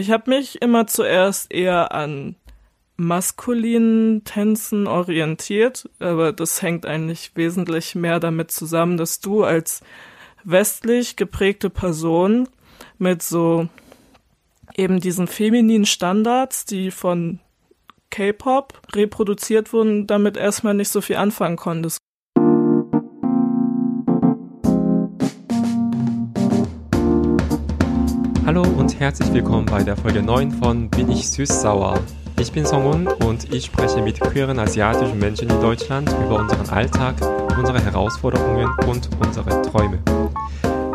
Ich habe mich immer zuerst eher an maskulinen Tänzen orientiert, aber das hängt eigentlich wesentlich mehr damit zusammen, dass du als westlich geprägte Person mit so eben diesen femininen Standards, die von K-Pop reproduziert wurden, damit erstmal nicht so viel anfangen konntest. Herzlich willkommen bei der Folge 9 von Bin ich süß-sauer. Ich bin Songun und ich spreche mit queeren asiatischen Menschen in Deutschland über unseren Alltag, unsere Herausforderungen und unsere Träume.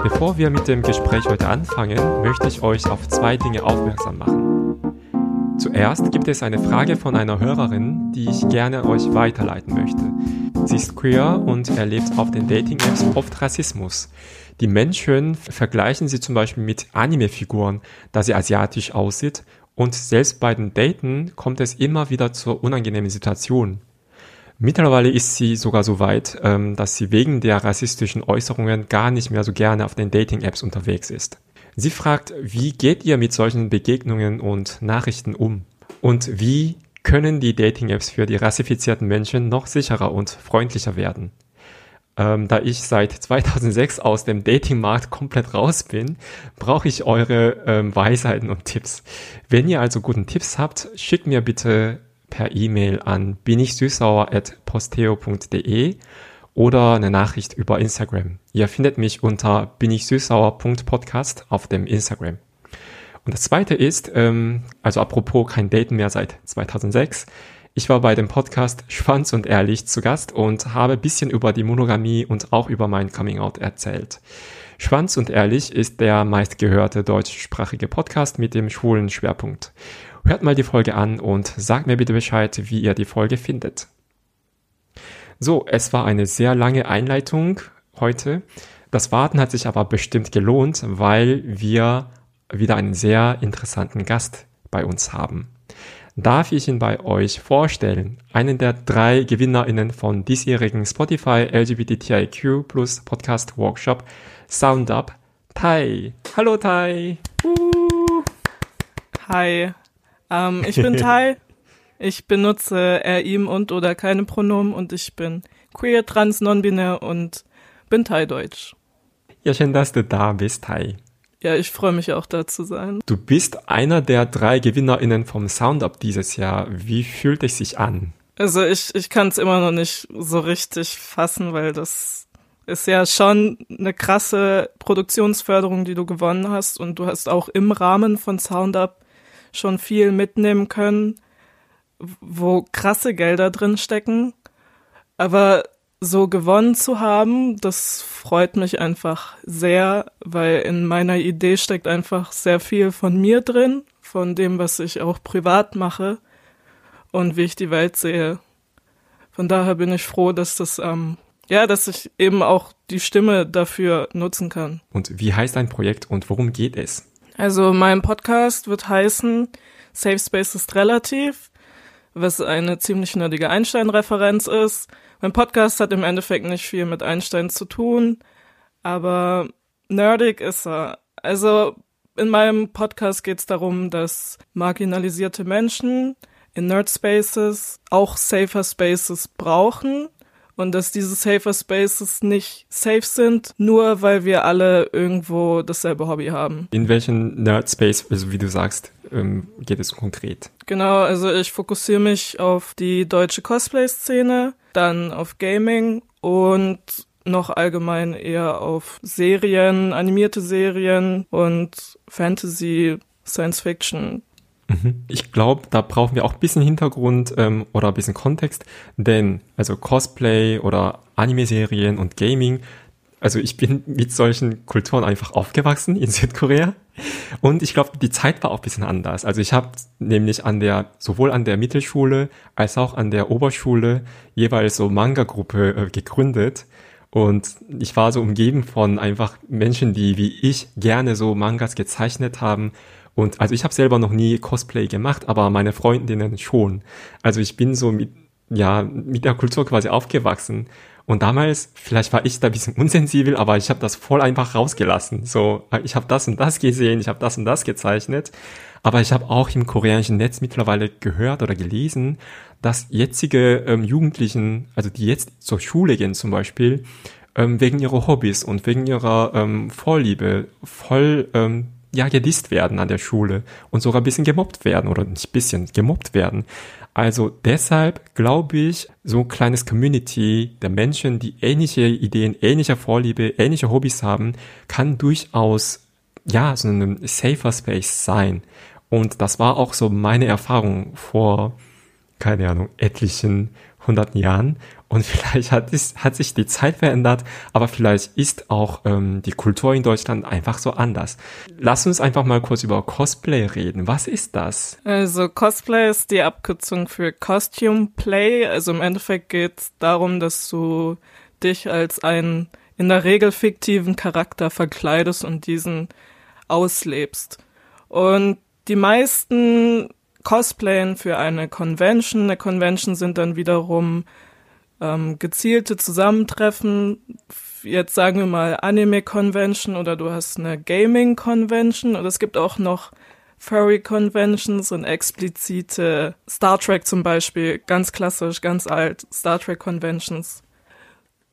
Bevor wir mit dem Gespräch heute anfangen, möchte ich euch auf zwei Dinge aufmerksam machen. Zuerst gibt es eine Frage von einer Hörerin, die ich gerne euch weiterleiten möchte. Sie ist queer und erlebt auf den Dating-Apps oft Rassismus. Die Menschen vergleichen sie zum Beispiel mit Anime-Figuren, da sie asiatisch aussieht und selbst bei den Daten kommt es immer wieder zur unangenehmen Situation. Mittlerweile ist sie sogar so weit, ähm, dass sie wegen der rassistischen Äußerungen gar nicht mehr so gerne auf den Dating-Apps unterwegs ist. Sie fragt, wie geht ihr mit solchen Begegnungen und Nachrichten um? Und wie können die Dating-Apps für die rassifizierten Menschen noch sicherer und freundlicher werden? Ähm, da ich seit 2006 aus dem Datingmarkt komplett raus bin, brauche ich eure ähm, Weisheiten und Tipps. Wenn ihr also guten Tipps habt, schickt mir bitte per E-Mail an binichsüßsauer.posteo.de oder eine Nachricht über Instagram. Ihr findet mich unter binichsüßsauer.podcast auf dem Instagram. Und das zweite ist, ähm, also apropos kein Daten mehr seit 2006, ich war bei dem Podcast Schwanz und Ehrlich zu Gast und habe bisschen über die Monogamie und auch über mein Coming Out erzählt. Schwanz und Ehrlich ist der meistgehörte deutschsprachige Podcast mit dem schwulen Schwerpunkt. Hört mal die Folge an und sagt mir bitte Bescheid, wie ihr die Folge findet. So, es war eine sehr lange Einleitung heute. Das Warten hat sich aber bestimmt gelohnt, weil wir wieder einen sehr interessanten Gast bei uns haben darf ich ihn bei euch vorstellen. Einen der drei GewinnerInnen von diesjährigen Spotify LGBTIQ Plus Podcast Workshop Sound Up, Tai. Hallo Tai. Uh. Hi. Ähm, ich bin Tai. Ich benutze er, ihm und oder keine Pronomen und ich bin queer, trans, non-binär und bin Thai-Deutsch. Ja, schön, dass du da bist, Tai. Ja, ich freue mich auch da zu sein. Du bist einer der drei GewinnerInnen vom Soundup dieses Jahr. Wie fühlt es sich an? Also ich, ich kann es immer noch nicht so richtig fassen, weil das ist ja schon eine krasse Produktionsförderung, die du gewonnen hast und du hast auch im Rahmen von Soundup schon viel mitnehmen können, wo krasse Gelder drin stecken. Aber so gewonnen zu haben, das freut mich einfach sehr, weil in meiner Idee steckt einfach sehr viel von mir drin, von dem, was ich auch privat mache und wie ich die Welt sehe. Von daher bin ich froh, dass das, ähm, ja, dass ich eben auch die Stimme dafür nutzen kann. Und wie heißt dein Projekt und worum geht es? Also mein Podcast wird heißen Safe Space ist relativ, was eine ziemlich nerdige Einstein-Referenz ist. Mein Podcast hat im Endeffekt nicht viel mit Einstein zu tun, aber nerdig ist er. Also in meinem Podcast geht es darum, dass marginalisierte Menschen in Nerd Spaces auch safer Spaces brauchen und dass diese safer Spaces nicht safe sind, nur weil wir alle irgendwo dasselbe Hobby haben. In welchen Nerd Space, also wie du sagst, ähm, geht es konkret? Genau, also ich fokussiere mich auf die deutsche Cosplay-Szene, dann auf Gaming und noch allgemein eher auf Serien, animierte Serien und Fantasy, Science Fiction. Mhm. Ich glaube, da brauchen wir auch ein bisschen Hintergrund ähm, oder ein bisschen Kontext, denn also Cosplay oder Anime-Serien und Gaming, also ich bin mit solchen Kulturen einfach aufgewachsen in Südkorea und ich glaube, die Zeit war auch ein bisschen anders. Also ich habe nämlich an der sowohl an der Mittelschule als auch an der Oberschule jeweils so Manga-Gruppe äh, gegründet und ich war so umgeben von einfach Menschen, die wie ich gerne so Mangas gezeichnet haben und also ich habe selber noch nie Cosplay gemacht, aber meine Freundinnen schon. Also ich bin so mit ja, mit der Kultur quasi aufgewachsen. Und damals, vielleicht war ich da ein bisschen unsensibel, aber ich habe das voll einfach rausgelassen. So, ich habe das und das gesehen, ich habe das und das gezeichnet. Aber ich habe auch im koreanischen Netz mittlerweile gehört oder gelesen, dass jetzige ähm, Jugendlichen, also die jetzt zur Schule gehen zum Beispiel, ähm, wegen ihrer Hobbys und wegen ihrer ähm, Vorliebe voll ähm, ja gedisst werden an der Schule und sogar ein bisschen gemobbt werden oder nicht bisschen gemobbt werden. Also deshalb glaube ich, so ein kleines Community der Menschen, die ähnliche Ideen, ähnliche Vorliebe, ähnliche Hobbys haben, kann durchaus ja so ein safer Space sein. Und das war auch so meine Erfahrung vor, keine Ahnung, etlichen hunderten Jahren. Und vielleicht hat, ist, hat sich die Zeit verändert, aber vielleicht ist auch ähm, die Kultur in Deutschland einfach so anders. Lass uns einfach mal kurz über Cosplay reden. Was ist das? Also Cosplay ist die Abkürzung für Costume Play. Also im Endeffekt geht es darum, dass du dich als einen in der Regel fiktiven Charakter verkleidest und diesen auslebst. Und die meisten cosplayen für eine Convention. Eine Convention sind dann wiederum ähm, gezielte Zusammentreffen. Jetzt sagen wir mal Anime Convention oder du hast eine Gaming Convention oder es gibt auch noch Furry Conventions und explizite Star Trek zum Beispiel, ganz klassisch, ganz alt, Star Trek Conventions.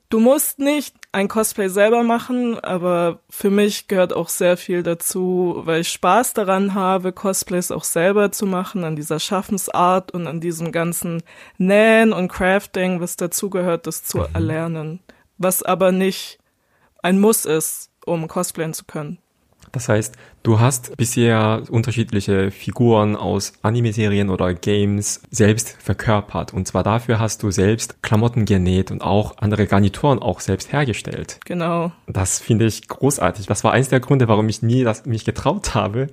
Du musst nicht ein Cosplay selber machen, aber für mich gehört auch sehr viel dazu, weil ich Spaß daran habe, Cosplays auch selber zu machen, an dieser Schaffensart und an diesem ganzen Nähen und Crafting, was dazugehört, das zu mhm. erlernen. Was aber nicht ein Muss ist, um cosplayen zu können. Das heißt, du hast bisher unterschiedliche Figuren aus Anime-Serien oder Games selbst verkörpert. Und zwar dafür hast du selbst Klamotten genäht und auch andere Garnituren auch selbst hergestellt. Genau. Das finde ich großartig. Das war eins der Gründe, warum ich nie das, mich getraut habe.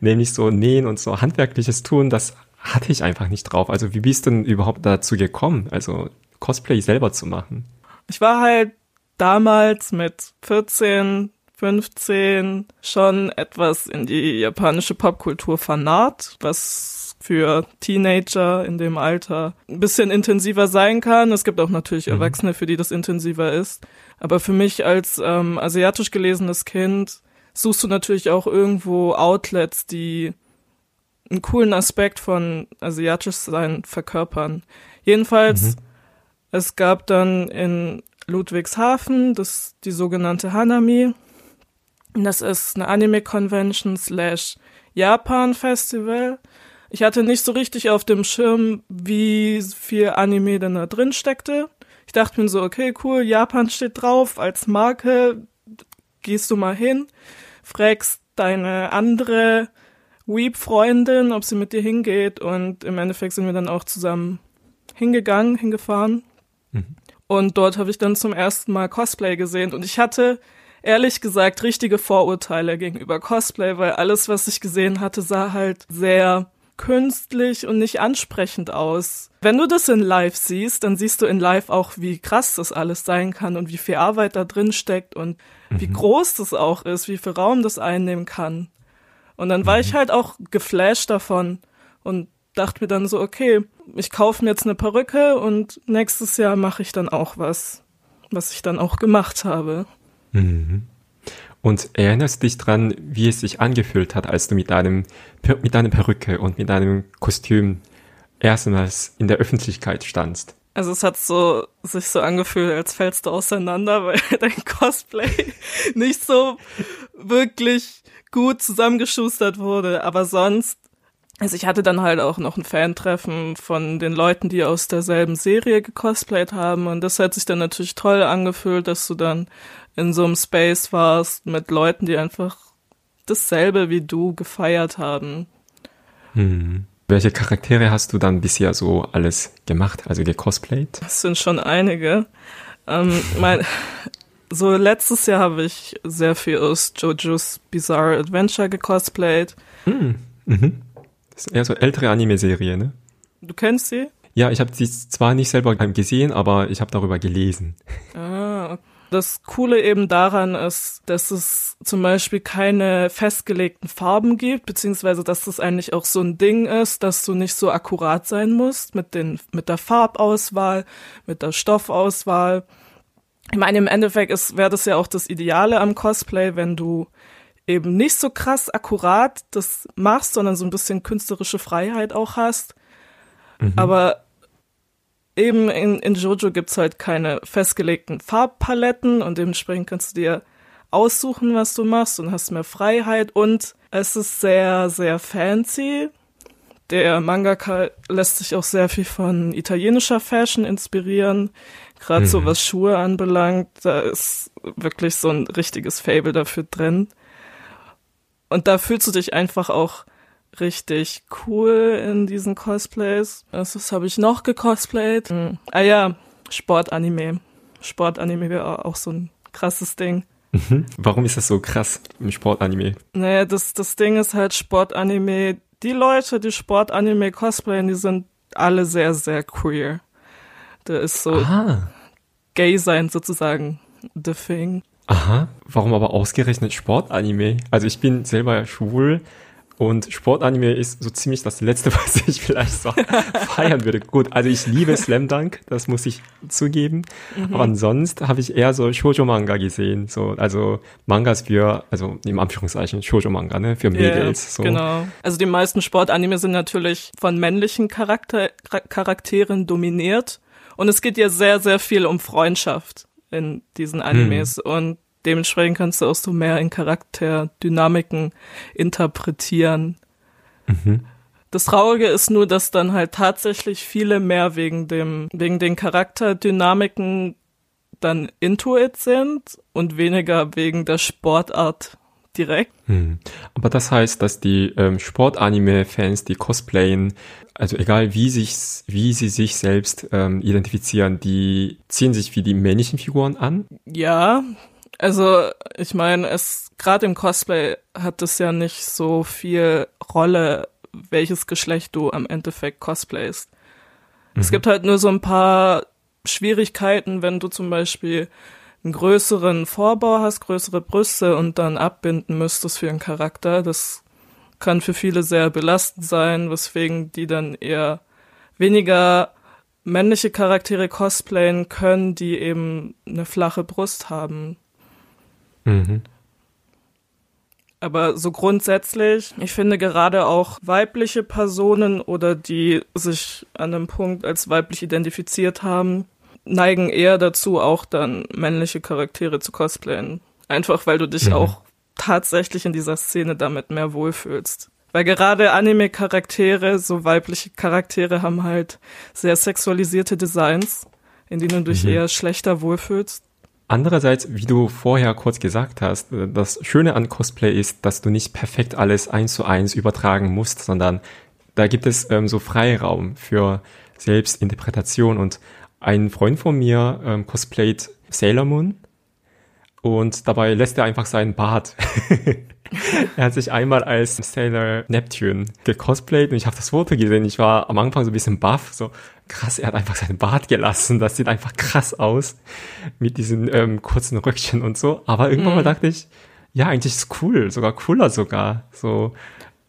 Nämlich so nähen und so handwerkliches tun. Das hatte ich einfach nicht drauf. Also wie bist du denn überhaupt dazu gekommen? Also Cosplay selber zu machen? Ich war halt damals mit 14 15 schon etwas in die japanische Popkultur vernarrt, was für Teenager in dem Alter ein bisschen intensiver sein kann. Es gibt auch natürlich mhm. Erwachsene, für die das intensiver ist. Aber für mich als ähm, asiatisch gelesenes Kind suchst du natürlich auch irgendwo Outlets, die einen coolen Aspekt von asiatisch sein verkörpern. Jedenfalls, mhm. es gab dann in Ludwigshafen das, die sogenannte Hanami. Das ist eine Anime-Convention slash Japan-Festival. Ich hatte nicht so richtig auf dem Schirm, wie viel Anime denn da drin steckte. Ich dachte mir so, okay, cool, Japan steht drauf als Marke. Gehst du mal hin, fragst deine andere Weep-Freundin, ob sie mit dir hingeht und im Endeffekt sind wir dann auch zusammen hingegangen, hingefahren. Mhm. Und dort habe ich dann zum ersten Mal Cosplay gesehen und ich hatte ehrlich gesagt richtige Vorurteile gegenüber Cosplay, weil alles, was ich gesehen hatte, sah halt sehr künstlich und nicht ansprechend aus. Wenn du das in Live siehst, dann siehst du in Live auch, wie krass das alles sein kann und wie viel Arbeit da drin steckt und mhm. wie groß das auch ist, wie viel Raum das einnehmen kann. Und dann war mhm. ich halt auch geflasht davon und dachte mir dann so, okay, ich kaufe mir jetzt eine Perücke und nächstes Jahr mache ich dann auch was, was ich dann auch gemacht habe. Mhm. Und erinnerst dich dran, wie es sich angefühlt hat, als du mit deinem, mit deiner Perücke und mit deinem Kostüm erstmals in der Öffentlichkeit standst? Also es hat so sich so angefühlt, als fällst du auseinander, weil dein Cosplay nicht so wirklich gut zusammengeschustert wurde. Aber sonst, also ich hatte dann halt auch noch ein Fan-Treffen von den Leuten, die aus derselben Serie gecosplayt haben. Und das hat sich dann natürlich toll angefühlt, dass du dann in so einem Space warst mit Leuten, die einfach dasselbe wie du gefeiert haben. Hm. Welche Charaktere hast du dann bisher so alles gemacht, also gecosplayt? Das sind schon einige. Ähm, mein, so letztes Jahr habe ich sehr viel aus JoJo's Bizarre Adventure gecosplayt. Hm. Mhm. Das ist eher so ältere Anime-Serie, ne? Du kennst sie? Ja, ich habe sie zwar nicht selber gesehen, aber ich habe darüber gelesen. Ah, okay. Das Coole eben daran ist, dass es zum Beispiel keine festgelegten Farben gibt, beziehungsweise dass es eigentlich auch so ein Ding ist, dass du nicht so akkurat sein musst mit den, mit der Farbauswahl, mit der Stoffauswahl. Ich meine, im Endeffekt ist, wäre das ja auch das Ideale am Cosplay, wenn du eben nicht so krass akkurat das machst, sondern so ein bisschen künstlerische Freiheit auch hast. Mhm. Aber eben in, in Jojo gibt's halt keine festgelegten Farbpaletten und dementsprechend kannst du dir aussuchen, was du machst und hast mehr Freiheit und es ist sehr, sehr fancy. Der Mangaka lässt sich auch sehr viel von italienischer Fashion inspirieren, gerade mhm. so was Schuhe anbelangt. Da ist wirklich so ein richtiges Fable dafür drin. Und da fühlst du dich einfach auch richtig cool in diesen Cosplays. Was, was habe ich noch gecosplayt? Mhm. Ah ja, Sportanime. Sportanime wäre auch so ein krasses Ding. Mhm. Warum ist das so krass im Sportanime? Naja, das, das Ding ist halt Sportanime. Die Leute, die Sportanime cosplayen, die sind alle sehr, sehr queer. Da ist so Aha. gay sein sozusagen the thing. Aha, warum aber ausgerechnet Sportanime? Also ich bin selber schwul und Sportanime ist so ziemlich das Letzte, was ich vielleicht so feiern würde. Gut, also ich liebe Slam Dunk, das muss ich zugeben. Mhm. Aber ansonsten habe ich eher so Shoujo-Manga gesehen. So, also Mangas für, also im Anführungszeichen Shoujo-Manga, ne? Für Mädels. Yeah, so. Genau. Also die meisten Sportanime sind natürlich von männlichen Charakter Charakteren dominiert. Und es geht ja sehr, sehr viel um Freundschaft in diesen Animes hm. und dementsprechend kannst du auch so mehr in Charakterdynamiken interpretieren. Mhm. Das Traurige ist nur, dass dann halt tatsächlich viele mehr wegen dem, wegen den Charakterdynamiken dann into it sind und weniger wegen der Sportart direkt. Hm. Aber das heißt, dass die ähm, Sportanime-Fans, die cosplayen, also egal wie sich, wie sie sich selbst ähm, identifizieren, die ziehen sich wie die männlichen Figuren an? Ja, also ich meine, es gerade im Cosplay hat es ja nicht so viel Rolle, welches Geschlecht du am Endeffekt cosplayst. Mhm. Es gibt halt nur so ein paar Schwierigkeiten, wenn du zum Beispiel einen größeren Vorbau hast, größere Brüste und dann abbinden müsstest für einen Charakter. Das kann für viele sehr belastend sein, weswegen die dann eher weniger männliche Charaktere cosplayen können, die eben eine flache Brust haben. Mhm. Aber so grundsätzlich, ich finde gerade auch weibliche Personen oder die sich an einem Punkt als weiblich identifiziert haben, neigen eher dazu, auch dann männliche Charaktere zu cosplayen. Einfach weil du dich mhm. auch tatsächlich in dieser Szene damit mehr wohlfühlst. Weil gerade Anime-Charaktere, so weibliche Charaktere, haben halt sehr sexualisierte Designs, in denen du dich mhm. eher schlechter wohlfühlst. Andererseits, wie du vorher kurz gesagt hast, äh, das Schöne an Cosplay ist, dass du nicht perfekt alles eins zu eins übertragen musst, sondern da gibt es ähm, so Freiraum für Selbstinterpretation und ein Freund von mir ähm, cosplayt Sailor Moon und dabei lässt er einfach seinen Bart. er hat sich einmal als Sailor Neptune gecosplayt und ich habe das Foto gesehen. Ich war am Anfang so ein bisschen baff, so krass, er hat einfach seinen Bart gelassen. Das sieht einfach krass aus mit diesen ähm, kurzen Röckchen und so. Aber irgendwann mhm. mal dachte ich, ja, eigentlich ist cool, sogar cooler sogar. So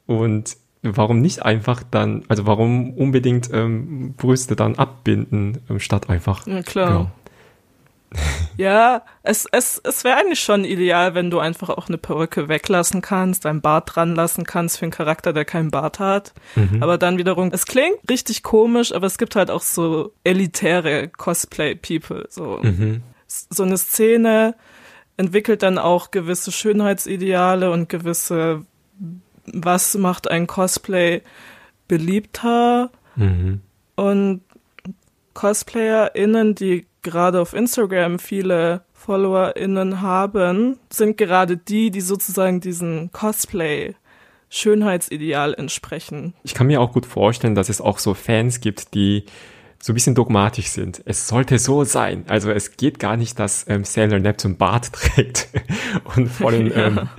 und warum nicht einfach dann, also warum unbedingt ähm, Brüste dann abbinden, ähm, statt einfach. Ja, klar. Ja. ja, es, es, es wäre eigentlich schon ideal, wenn du einfach auch eine Perücke weglassen kannst, ein Bart dran lassen kannst für einen Charakter, der keinen Bart hat. Mhm. Aber dann wiederum, es klingt richtig komisch, aber es gibt halt auch so elitäre Cosplay-People. So, mhm. so eine Szene entwickelt dann auch gewisse Schönheitsideale und gewisse was macht ein Cosplay beliebter mhm. und CosplayerInnen, die gerade auf Instagram viele FollowerInnen haben, sind gerade die, die sozusagen diesen Cosplay Schönheitsideal entsprechen. Ich kann mir auch gut vorstellen, dass es auch so Fans gibt, die so ein bisschen dogmatisch sind. Es sollte so sein. Also es geht gar nicht, dass ähm, Sailor Neptune Bart trägt und vollen, ja. Ähm,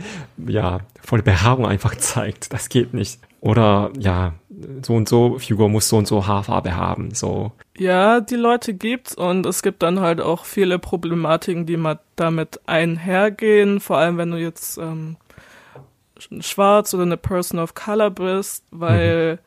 ja, volle Behaarung einfach zeigt. Das geht nicht. Oder ja, so und so Figur muss so und so Haarfarbe haben, so. Ja, die Leute gibt's und es gibt dann halt auch viele Problematiken, die mal damit einhergehen, vor allem wenn du jetzt ähm, schwarz oder eine Person of Color bist, weil mhm.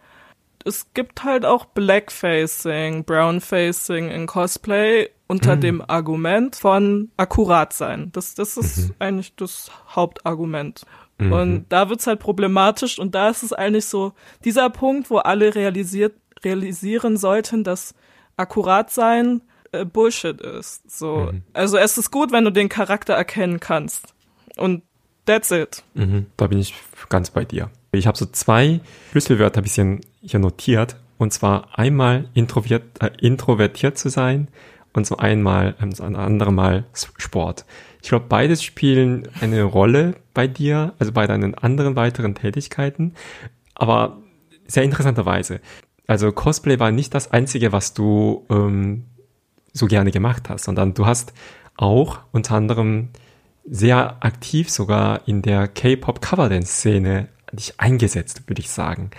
es gibt halt auch Blackfacing, Brownfacing in Cosplay unter mhm. dem Argument von akkurat sein. Das, das ist mhm. eigentlich das Hauptargument. Mhm. Und da wird's halt problematisch und da ist es eigentlich so dieser Punkt, wo alle realisiert, realisieren sollten, dass akkurat sein äh, Bullshit ist. So, mhm. also es ist gut, wenn du den Charakter erkennen kannst. Und that's it. Mhm. Da bin ich ganz bei dir. Ich habe so zwei Schlüsselwörter ein bisschen hier notiert. Und zwar einmal introvertiert, äh, introvertiert zu sein und so einmal, ähm, so ein anderes Mal Sport. Ich glaube, beides spielen eine Rolle bei dir, also bei deinen anderen weiteren Tätigkeiten, aber sehr interessanterweise. Also Cosplay war nicht das Einzige, was du ähm, so gerne gemacht hast, sondern du hast auch unter anderem sehr aktiv sogar in der K-Pop Coverdance-Szene dich eingesetzt, würde ich sagen.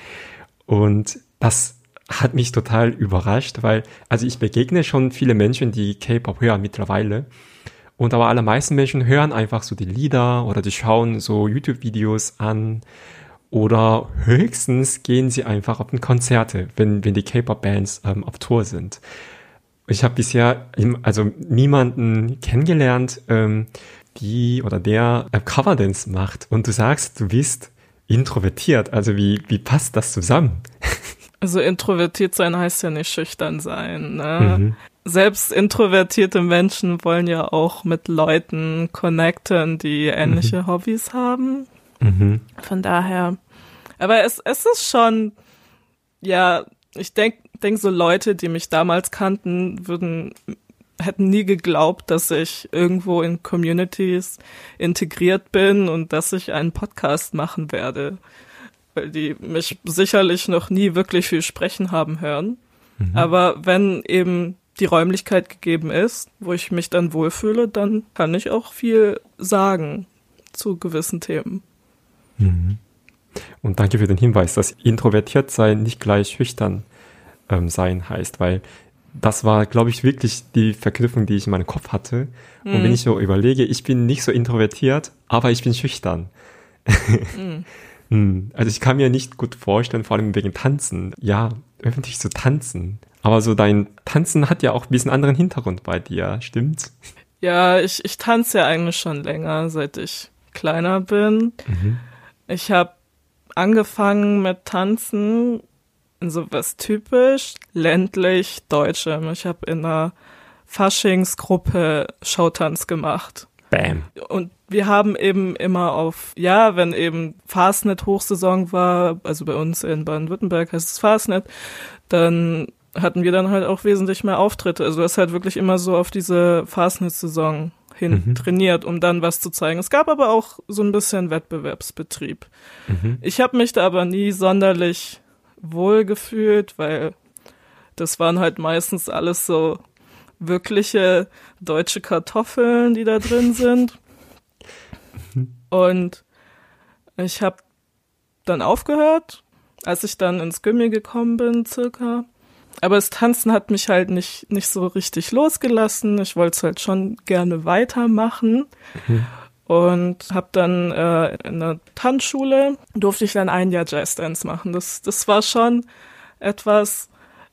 Und das hat mich total überrascht, weil, also ich begegne schon viele Menschen, die K-Pop hören mittlerweile. Und aber allermeisten Menschen hören einfach so die Lieder oder die schauen so YouTube-Videos an oder höchstens gehen sie einfach auf den Konzerte, wenn, wenn die K-Pop-Bands ähm, auf Tour sind. Ich habe bisher also niemanden kennengelernt, ähm, die oder der äh, Coverdance macht und du sagst, du bist introvertiert. Also wie, wie passt das zusammen? Also introvertiert sein heißt ja nicht schüchtern sein. Ne? Mhm. Selbst introvertierte Menschen wollen ja auch mit Leuten connecten, die ähnliche mhm. Hobbys haben. Mhm. Von daher. Aber es, es ist schon, ja, ich denke, denk so Leute, die mich damals kannten, würden hätten nie geglaubt, dass ich irgendwo in Communities integriert bin und dass ich einen Podcast machen werde weil die mich sicherlich noch nie wirklich viel sprechen haben hören. Mhm. Aber wenn eben die Räumlichkeit gegeben ist, wo ich mich dann wohlfühle, dann kann ich auch viel sagen zu gewissen Themen. Mhm. Und danke für den Hinweis, dass introvertiert sein nicht gleich schüchtern ähm, sein heißt, weil das war, glaube ich, wirklich die Verknüpfung, die ich in meinem Kopf hatte. Mhm. Und wenn ich so überlege, ich bin nicht so introvertiert, aber ich bin schüchtern. Mhm. Hm, also ich kann mir nicht gut vorstellen, vor allem wegen Tanzen. Ja, öffentlich zu tanzen. Aber so dein Tanzen hat ja auch ein bisschen anderen Hintergrund bei dir, stimmt's? Ja, ich, ich tanze ja eigentlich schon länger, seit ich kleiner bin. Mhm. Ich habe angefangen mit Tanzen in sowas typisch ländlich Deutschem. Ich habe in einer Faschingsgruppe Showtanz gemacht. Bam. Und wir haben eben immer auf, ja, wenn eben Fastnet Hochsaison war, also bei uns in Baden-Württemberg heißt es Fastnet, dann hatten wir dann halt auch wesentlich mehr Auftritte. Also das halt wirklich immer so auf diese Fastnet-Saison hin mhm. trainiert, um dann was zu zeigen. Es gab aber auch so ein bisschen Wettbewerbsbetrieb. Mhm. Ich habe mich da aber nie sonderlich wohl gefühlt, weil das waren halt meistens alles so wirkliche deutsche Kartoffeln, die da drin sind. Und ich habe dann aufgehört, als ich dann ins Gimmi gekommen bin, circa. Aber das Tanzen hat mich halt nicht, nicht so richtig losgelassen. Ich wollte es halt schon gerne weitermachen. Mhm. Und habe dann äh, in der Tanzschule, durfte ich dann ein Jahr Jazzdance machen. Das, das war schon etwas,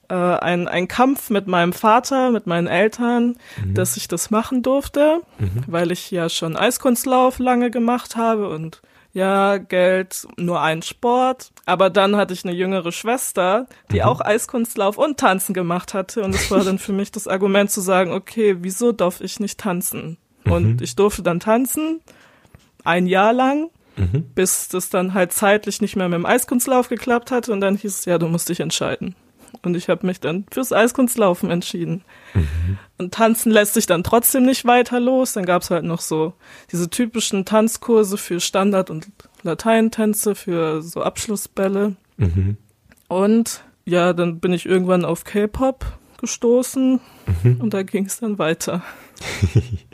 äh, ein, ein Kampf mit meinem Vater, mit meinen Eltern, mhm. dass ich das machen durfte, mhm. weil ich ja schon Eiskunstlauf lange gemacht habe und ja, Geld, nur ein Sport. Aber dann hatte ich eine jüngere Schwester, die mhm. auch Eiskunstlauf und Tanzen gemacht hatte. Und es war dann für mich das Argument zu sagen, okay, wieso darf ich nicht tanzen? Und mhm. ich durfte dann tanzen, ein Jahr lang, mhm. bis das dann halt zeitlich nicht mehr mit dem Eiskunstlauf geklappt hatte. Und dann hieß es, ja, du musst dich entscheiden. Und ich habe mich dann fürs Eiskunstlaufen entschieden. Mhm. Und tanzen lässt sich dann trotzdem nicht weiter los. Dann gab es halt noch so diese typischen Tanzkurse für Standard- und Lateintänze, für so Abschlussbälle. Mhm. Und ja, dann bin ich irgendwann auf K-Pop gestoßen mhm. und da ging es dann weiter.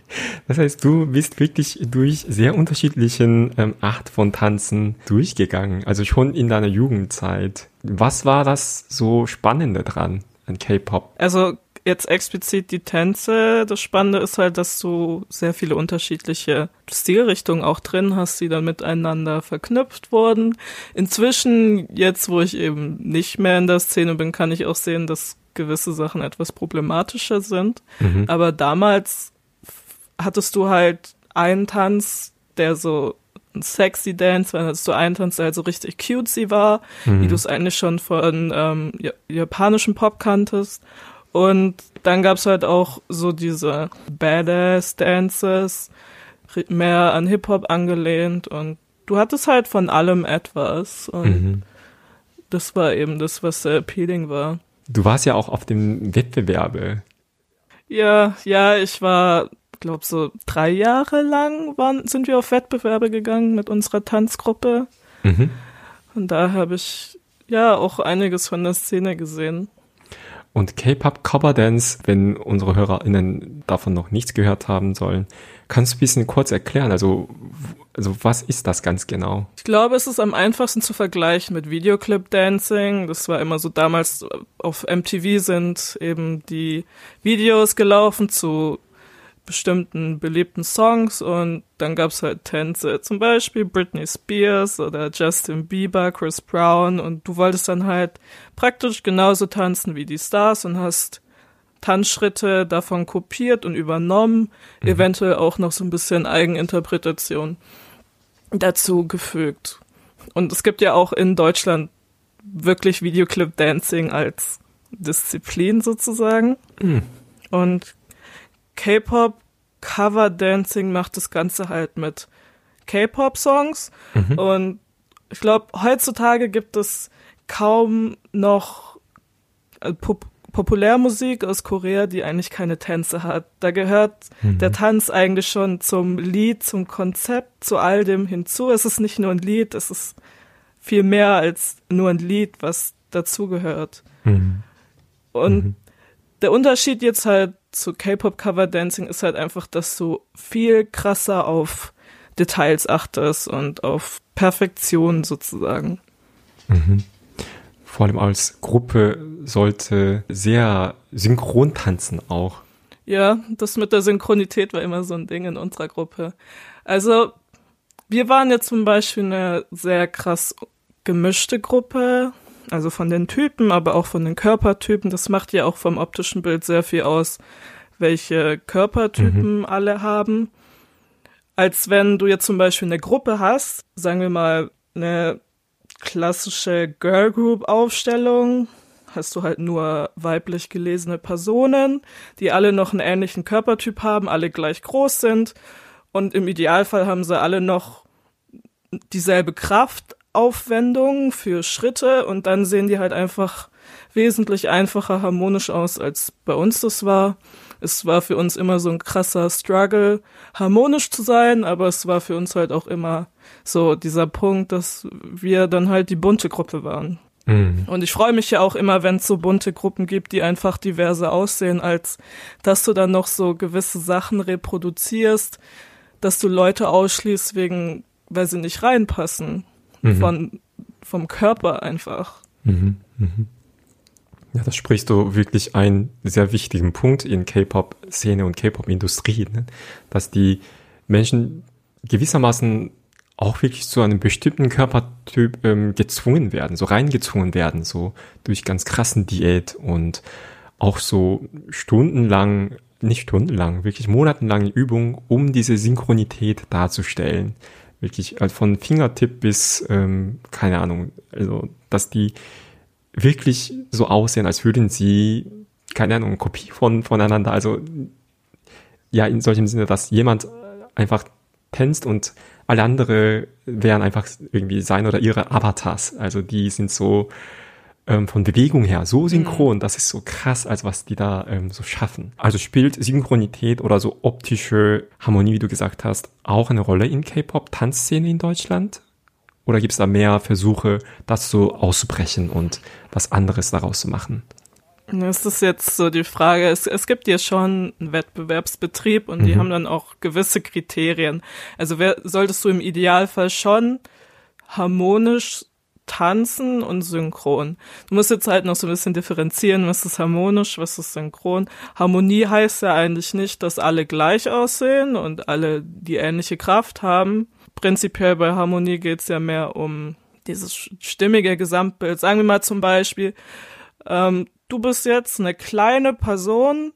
Das heißt, du bist wirklich durch sehr unterschiedlichen ähm, Art von Tanzen durchgegangen, also schon in deiner Jugendzeit. Was war das so Spannende dran an K-Pop? Also jetzt explizit die Tänze. Das Spannende ist halt, dass du sehr viele unterschiedliche Stilrichtungen auch drin hast, die dann miteinander verknüpft wurden. Inzwischen, jetzt wo ich eben nicht mehr in der Szene bin, kann ich auch sehen, dass gewisse Sachen etwas problematischer sind. Mhm. Aber damals hattest du halt einen Tanz, der so ein sexy Dance, dann hattest du einen Tanz, der halt so richtig cutesy war, mhm. wie du es eigentlich schon von ähm, japanischen Pop kanntest. Und dann gab's halt auch so diese Badass-Dances, mehr an Hip-Hop angelehnt und du hattest halt von allem etwas. Und mhm. das war eben das, was sehr appealing war. Du warst ja auch auf dem Wettbewerbe. Ja, ja, ich war, glaub so drei Jahre lang waren, sind wir auf Wettbewerbe gegangen mit unserer Tanzgruppe. Mhm. Und da habe ich ja auch einiges von der Szene gesehen. Und K-Pop Cover Dance, wenn unsere HörerInnen davon noch nichts gehört haben sollen, kannst du ein bisschen kurz erklären? Also, also was ist das ganz genau? Ich glaube, es ist am einfachsten zu vergleichen mit Videoclip Dancing. Das war immer so damals auf MTV sind eben die Videos gelaufen zu bestimmten beliebten Songs und dann gab's halt Tänze, zum Beispiel Britney Spears oder Justin Bieber, Chris Brown und du wolltest dann halt praktisch genauso tanzen wie die Stars und hast Tanzschritte davon kopiert und übernommen, mhm. eventuell auch noch so ein bisschen Eigeninterpretation dazu gefügt. Und es gibt ja auch in Deutschland wirklich Videoclip Dancing als Disziplin sozusagen. Mhm. Und K-Pop Cover Dancing macht das Ganze halt mit K-Pop Songs mhm. und ich glaube, heutzutage gibt es kaum noch äh, Pop Populärmusik aus Korea, die eigentlich keine Tänze hat. Da gehört mhm. der Tanz eigentlich schon zum Lied, zum Konzept, zu all dem hinzu. Es ist nicht nur ein Lied, es ist viel mehr als nur ein Lied, was dazugehört. Mhm. Und mhm. der Unterschied jetzt halt zu K-Pop Cover Dancing ist halt einfach, dass du viel krasser auf Details achtest und auf Perfektion sozusagen. Mhm. Vor allem als Gruppe sollte sehr synchron tanzen auch. Ja, das mit der Synchronität war immer so ein Ding in unserer Gruppe. Also, wir waren jetzt zum Beispiel eine sehr krass gemischte Gruppe also von den Typen, aber auch von den Körpertypen. Das macht ja auch vom optischen Bild sehr viel aus, welche Körpertypen mhm. alle haben. Als wenn du jetzt zum Beispiel eine Gruppe hast, sagen wir mal eine klassische Girl Group Aufstellung, hast du halt nur weiblich gelesene Personen, die alle noch einen ähnlichen Körpertyp haben, alle gleich groß sind und im Idealfall haben sie alle noch dieselbe Kraft, Aufwendung für Schritte und dann sehen die halt einfach wesentlich einfacher harmonisch aus, als bei uns das war. Es war für uns immer so ein krasser Struggle, harmonisch zu sein, aber es war für uns halt auch immer so dieser Punkt, dass wir dann halt die bunte Gruppe waren. Mhm. Und ich freue mich ja auch immer, wenn es so bunte Gruppen gibt, die einfach diverse aussehen, als dass du dann noch so gewisse Sachen reproduzierst, dass du Leute ausschließt wegen, weil sie nicht reinpassen mhm. von, vom Körper einfach. Mhm. Mhm. Ja, das sprichst du wirklich einen sehr wichtigen Punkt in K-Pop-Szene und K-Pop-Industrie, ne? dass die Menschen gewissermaßen auch wirklich zu einem bestimmten Körpertyp ähm, gezwungen werden, so reingezwungen werden, so durch ganz krassen Diät und auch so stundenlang, nicht stundenlang, wirklich monatelange Übung, um diese Synchronität darzustellen wirklich also von Fingertipp bis, ähm, keine Ahnung, also dass die wirklich so aussehen, als würden sie, keine Ahnung, Kopie von voneinander, also ja, in solchem Sinne, dass jemand einfach tänzt und alle andere wären einfach irgendwie sein oder ihre Avatars. Also die sind so ähm, von Bewegung her so synchron, mhm. das ist so krass, als was die da ähm, so schaffen. Also spielt Synchronität oder so optische Harmonie, wie du gesagt hast, auch eine Rolle in K-Pop-Tanzszene in Deutschland? Oder gibt es da mehr Versuche, das so auszubrechen und was anderes daraus zu machen? Das ist jetzt so die Frage. Es, es gibt ja schon einen Wettbewerbsbetrieb und mhm. die haben dann auch gewisse Kriterien. Also wer, solltest du im Idealfall schon harmonisch tanzen und synchron. Du musst jetzt halt noch so ein bisschen differenzieren, was ist harmonisch, was ist synchron. Harmonie heißt ja eigentlich nicht, dass alle gleich aussehen und alle die ähnliche Kraft haben. Prinzipiell bei Harmonie geht's ja mehr um dieses stimmige Gesamtbild. Sagen wir mal zum Beispiel, ähm, du bist jetzt eine kleine Person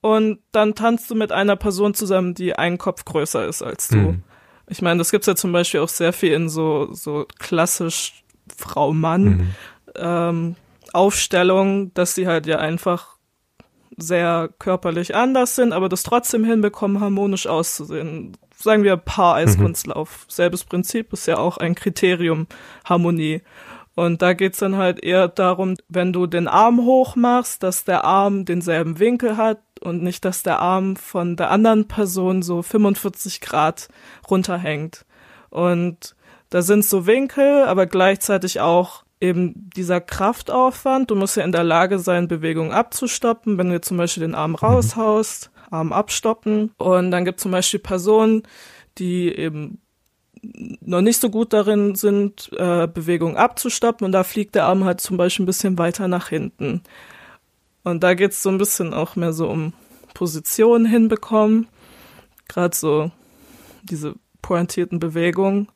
und dann tanzt du mit einer Person zusammen, die einen Kopf größer ist als du. Mhm. Ich meine, das gibt's ja zum Beispiel auch sehr viel in so, so klassisch Frau-Mann mhm. ähm, Aufstellungen, dass sie halt ja einfach sehr körperlich anders sind, aber das trotzdem hinbekommen, harmonisch auszusehen. Sagen wir Paar-Eiskunstlauf. Mhm. Selbes Prinzip ist ja auch ein Kriterium Harmonie. Und da geht's dann halt eher darum, wenn du den Arm hoch machst, dass der Arm denselben Winkel hat und nicht, dass der Arm von der anderen Person so 45 Grad runterhängt. Und da sind so Winkel, aber gleichzeitig auch eben dieser Kraftaufwand. Du musst ja in der Lage sein, Bewegungen abzustoppen. Wenn du zum Beispiel den Arm raushaust, Arm abstoppen. Und dann gibt es zum Beispiel Personen, die eben noch nicht so gut darin sind, äh, Bewegungen abzustoppen und da fliegt der Arm halt zum Beispiel ein bisschen weiter nach hinten. Und da geht's so ein bisschen auch mehr so um Positionen hinbekommen, gerade so diese pointierten Bewegungen.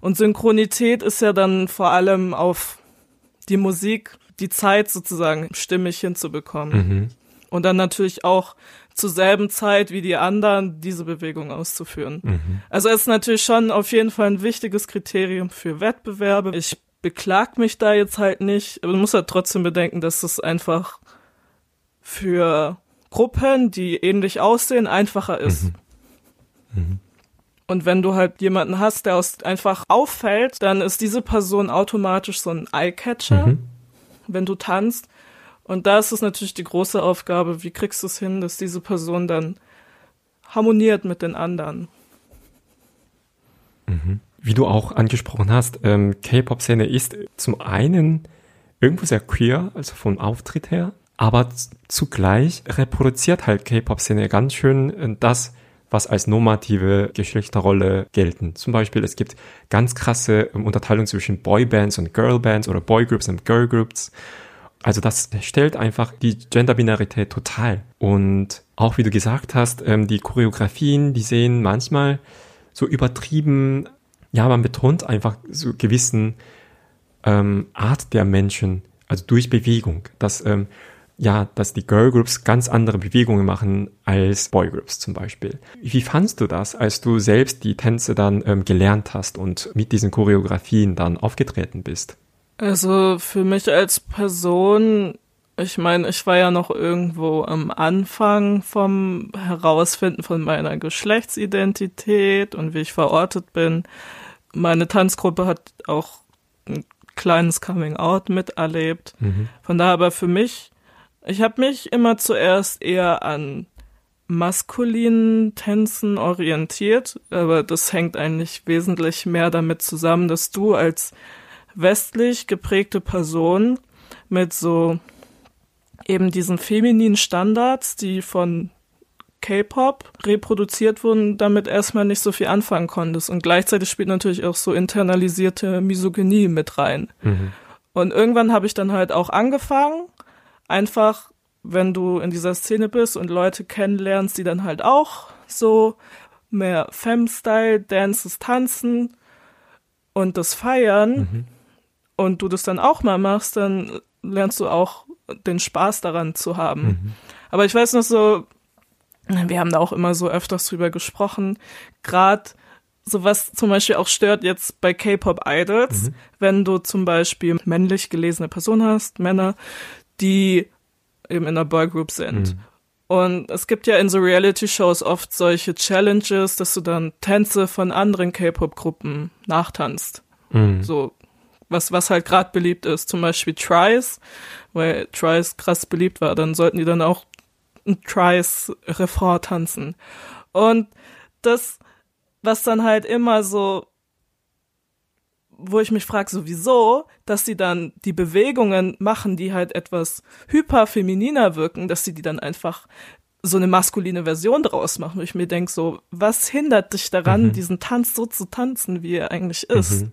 Und Synchronität ist ja dann vor allem auf die Musik, die Zeit sozusagen stimmig hinzubekommen. Mhm. Und dann natürlich auch zur selben Zeit wie die anderen diese Bewegung auszuführen. Mhm. Also es ist natürlich schon auf jeden Fall ein wichtiges Kriterium für Wettbewerbe. Ich beklag mich da jetzt halt nicht, aber du musst halt trotzdem bedenken, dass es einfach für Gruppen, die ähnlich aussehen, einfacher ist. Mhm. Mhm. Und wenn du halt jemanden hast, der aus einfach auffällt, dann ist diese Person automatisch so ein Eyecatcher, mhm. wenn du tanzt. Und da ist es natürlich die große Aufgabe, wie kriegst du es hin, dass diese Person dann harmoniert mit den anderen. Mhm. Wie du auch angesprochen hast, ähm, K-Pop-Szene ist zum einen irgendwo sehr queer, also vom Auftritt her, aber zugleich reproduziert halt K-Pop-Szene ganz schön äh, das, was als normative Geschlechterrolle gelten. Zum Beispiel, es gibt ganz krasse ähm, Unterteilung zwischen Boybands und Girlbands oder Boygroups und Girlgroups. Also das stellt einfach die Genderbinarität total. Und auch wie du gesagt hast, ähm, die Choreografien, die sehen manchmal so übertrieben, ja, man betont einfach so gewissen ähm, Art der Menschen, also durch Bewegung, dass ähm, ja, dass die Girlgroups ganz andere Bewegungen machen als Boygroups zum Beispiel. Wie fandst du das, als du selbst die Tänze dann ähm, gelernt hast und mit diesen Choreografien dann aufgetreten bist? Also für mich als Person, ich meine, ich war ja noch irgendwo am Anfang vom Herausfinden von meiner Geschlechtsidentität und wie ich verortet bin. Meine Tanzgruppe hat auch ein kleines Coming Out miterlebt. Mhm. Von daher aber für mich, ich habe mich immer zuerst eher an maskulinen Tänzen orientiert, aber das hängt eigentlich wesentlich mehr damit zusammen, dass du als westlich geprägte Person mit so eben diesen femininen Standards, die von K-Pop reproduziert wurden, damit erstmal nicht so viel anfangen konntest. Und gleichzeitig spielt natürlich auch so internalisierte Misogynie mit rein. Mhm. Und irgendwann habe ich dann halt auch angefangen, einfach, wenn du in dieser Szene bist und Leute kennenlernst, die dann halt auch so mehr Femme-Style, Dances tanzen und das feiern, mhm und du das dann auch mal machst, dann lernst du auch den Spaß daran zu haben. Mhm. Aber ich weiß noch so, wir haben da auch immer so öfters drüber gesprochen, gerade so was zum Beispiel auch stört jetzt bei K-Pop-Idols, mhm. wenn du zum Beispiel männlich gelesene Personen hast, Männer, die eben in einer Boygroup sind. Mhm. Und es gibt ja in so Reality-Shows oft solche Challenges, dass du dann Tänze von anderen K-Pop-Gruppen nachtanzt. Mhm. So was, was halt gerade beliebt ist, zum Beispiel Tries, weil Tries krass beliebt war, dann sollten die dann auch ein Tries-Refrain tanzen. Und das, was dann halt immer so wo ich mich frage, sowieso, dass sie dann die Bewegungen machen, die halt etwas hyperfemininer wirken, dass sie die dann einfach so eine maskuline Version draus machen. Wo ich mir denke, so, was hindert dich daran, mhm. diesen Tanz so zu tanzen, wie er eigentlich ist? Mhm.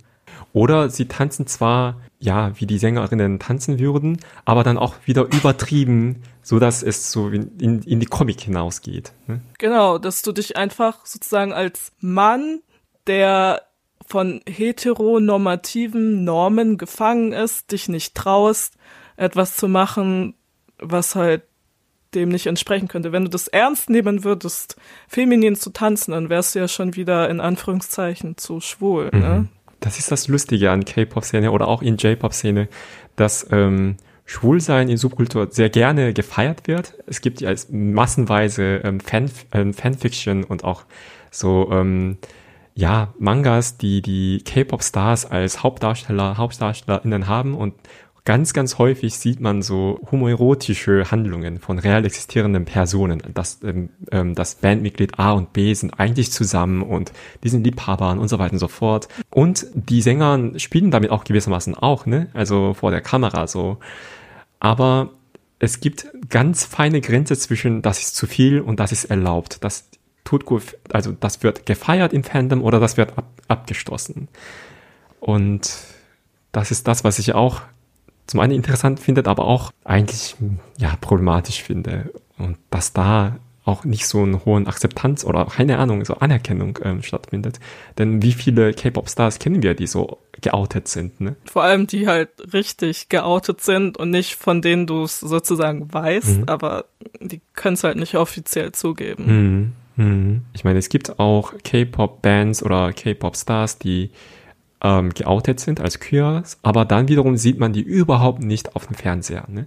Oder sie tanzen zwar, ja, wie die Sängerinnen tanzen würden, aber dann auch wieder übertrieben, so dass es so in, in die Comic hinausgeht. Ne? Genau, dass du dich einfach sozusagen als Mann, der von heteronormativen Normen gefangen ist, dich nicht traust, etwas zu machen, was halt dem nicht entsprechen könnte. Wenn du das ernst nehmen würdest, feminin zu tanzen, dann wärst du ja schon wieder in Anführungszeichen zu schwul. Mhm. Ne? Das ist das Lustige an K-Pop-Szene oder auch in J-Pop-Szene, dass ähm, Schwulsein in Subkultur sehr gerne gefeiert wird. Es gibt ja massenweise ähm, Fan, ähm, Fanfiction und auch so ähm, ja Mangas, die die K-Pop-Stars als Hauptdarsteller, Hauptdarstellerinnen haben und ganz, ganz häufig sieht man so homoerotische Handlungen von real existierenden Personen. Das, ähm, ähm, das Bandmitglied A und B sind eigentlich zusammen und die sind Liebhabern und so weiter und so fort. Und die Sänger spielen damit auch gewissermaßen auch, ne? Also vor der Kamera so. Aber es gibt ganz feine Grenze zwischen, das ist zu viel und das ist erlaubt. Das tut gut, also das wird gefeiert im Fandom oder das wird ab, abgestoßen. Und das ist das, was ich auch zum einen interessant findet, aber auch eigentlich ja problematisch finde und dass da auch nicht so einen hohen Akzeptanz oder keine Ahnung, so Anerkennung ähm, stattfindet. Denn wie viele K-Pop-Stars kennen wir, die so geoutet sind, ne? Vor allem die halt richtig geoutet sind und nicht von denen du es sozusagen weißt, mhm. aber die können es halt nicht offiziell zugeben. Mhm. Mhm. Ich meine, es gibt auch K-Pop-Bands oder K-Pop-Stars, die ähm, geoutet sind als queer, aber dann wiederum sieht man die überhaupt nicht auf dem Fernseher. Ne?